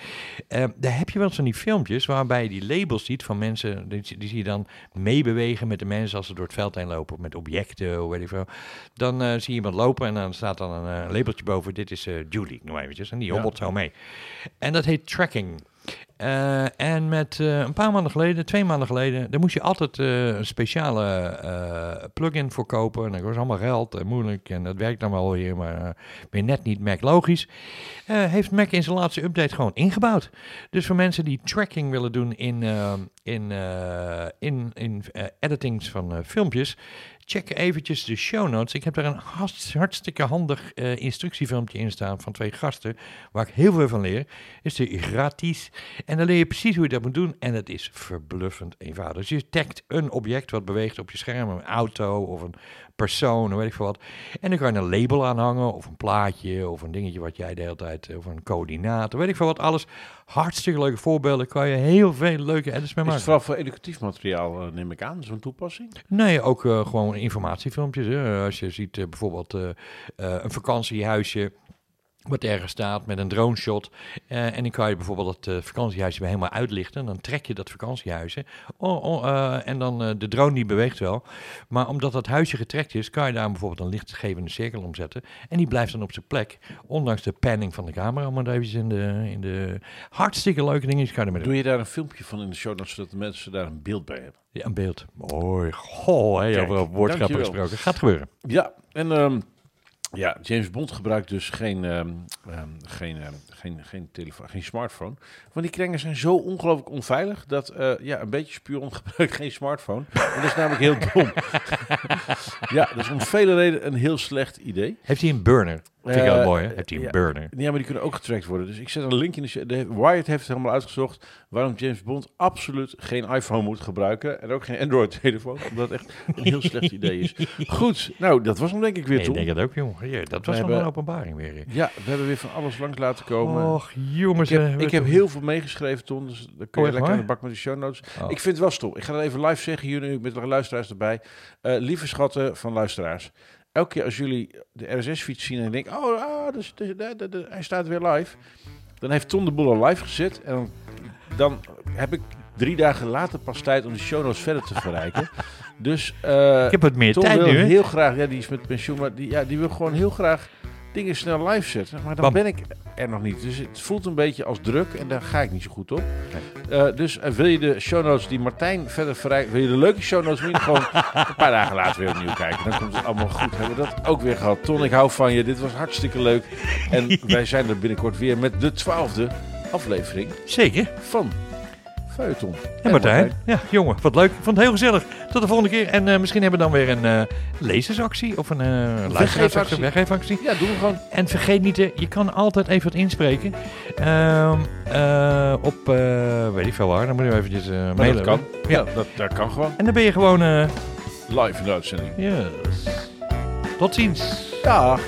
Eh, daar heb je wel eens van die filmpjes waarbij je die labels ziet van mensen. Die, die zie je dan meebewegen met de mensen als ze door het veld heen lopen. Met objecten, of weet ik veel. Dan eh, zie je iemand lopen en dan staat dan een eh, labeltje boven. Dit is eh, Julie, noem eventjes. En die Ja. hobbelt zo mee. En dat heet tracking. Eh, en met eh, een paar maanden geleden, twee maanden geleden, daar moest je altijd eh, een speciale plugin voor kopen. En dat was allemaal geld en moeilijk en dat werkt dan wel weer, maar je net niet Mac logisch. Heeft Mac in zijn laatste update gewoon ingebouwd. Dus voor mensen die tracking willen doen in, in, in, in editings van filmpjes, check eventjes de show notes. Ik heb daar een hartst- hartstikke handig eh, instructiefilmpje in staan van twee gasten, waar ik heel veel van leer. Is de gratis. En dan leer je precies hoe je dat moet doen. En het is verbluffend eenvoudig. Dus je tagt een object wat beweegt op je scherm, een auto of een persoon, weet ik veel wat. En dan kan je een label aanhangen, of een plaatje, of een dingetje wat jij de hele tijd, of een coördinaat, of weet ik veel wat. Alles hartstikke leuke voorbeelden. Kan je heel veel leuke edits mee Is het maken. vooral voor educatief materiaal, eh, neem ik aan, zo'n toepassing? Nee, ook eh, gewoon informatiefilmpjes. Hè. Als je ziet eh, bijvoorbeeld een vakantiehuisje wat ergens staat met een drone shot. eh, en dan kan je bijvoorbeeld dat eh, vakantiehuisje weer helemaal uitlichten. Dan trek je dat vakantiehuisje. Oh, oh, eh, en dan de drone die beweegt wel. Maar omdat dat huisje getrekt is, kan je daar bijvoorbeeld een lichtgevende cirkel om zetten. En die blijft dan op zijn plek. Ondanks de panning van de camera. Maar eventjes in de, in de hartstikke leuke dingetjes kan je doen. Doe je daar een filmpje van in de show, zodat de mensen daar een beeld bij hebben? Ja, een beeld. Mooi. Goh, hè, over woordschappen gesproken. Gaat gebeuren. Ja, en ehm, ja, James Bond gebruikt dus geen, ehm, ehm, geen, ehm, geen, geen, telefoon, geen smartphone. Want die krengen zijn zo ongelooflijk onveilig dat eh, ja, een beetje spion gebruikt geen smartphone. En dat is namelijk heel dom. ja, dat is om vele redenen een heel slecht idee. Heeft hij een burner? Vind ik Eh, wel mooi, hè? Heeft hij een ja. burner? Ja, maar die kunnen ook getrackt worden. Dus ik zet een link in de... de Wired heeft helemaal uitgezocht waarom James Bond absoluut geen iPhone moet gebruiken. En ook geen Android-telefoon, omdat het echt een heel slecht idee is. Goed, nou, dat was hem denk ik weer, Nee, ik denk het ook, jongen. Ja, dat was hebben- een openbaring weer. Ja, we hebben weer van alles langs laten komen. Och, jongens. ik heb, eh, ik heb heel veel meegeschreven, Ton. Dus dan kun je echt lekker aan de bak met de show notes. Oh. Ik vind het wel stom. Ik ga dat even live zeggen hier nu met de luisteraars erbij. Eh, lieve schatten van luisteraars. Elke keer als jullie de RSS-fiets zien en denken... Oh, ah, dus, dus, hij staat weer live. Dan heeft Ton de boel al live gezet. En dan, dan heb ik drie dagen later pas tijd om de show notes verder te verrijken. Dus eh Ik heb wat meer tijd wil nu, hè? heel graag... Ja, die is met pensioen, maar die, ja, die wil gewoon heel graag dingen snel live zetten. Maar dan Bam. ben ik er nog niet. Dus het voelt een beetje als druk en daar ga ik niet zo goed op. Eh, dus eh, wil je de show notes die Martijn verder verrijkt, wil je de leuke show notes, je gewoon een paar dagen later weer opnieuw kijken. Dan komt het allemaal goed. Hebben we dat ook weer gehad. Ton, ik hou van je. Dit was hartstikke leuk. En wij zijn er binnenkort weer met de twaalfde aflevering Zeker. van Feuilleton. En Martijn. Ja, jongen, wat leuk. Ik vond het heel gezellig. Tot de volgende keer. En eh, misschien hebben we dan weer een eh, lezersactie of een luisteraarsactie, Weggeefactie. weggeefactie. Ja, doen we gewoon. En vergeet niet, je kan altijd even wat inspreken. Ehm, eh, op, weet ik veel waar, dan moet je eventjes Maar mailen. dat kan. Ja. Ja, dat, dat kan gewoon. En dan ben je gewoon live in de uitzending. Yes. Tot ziens. Dag.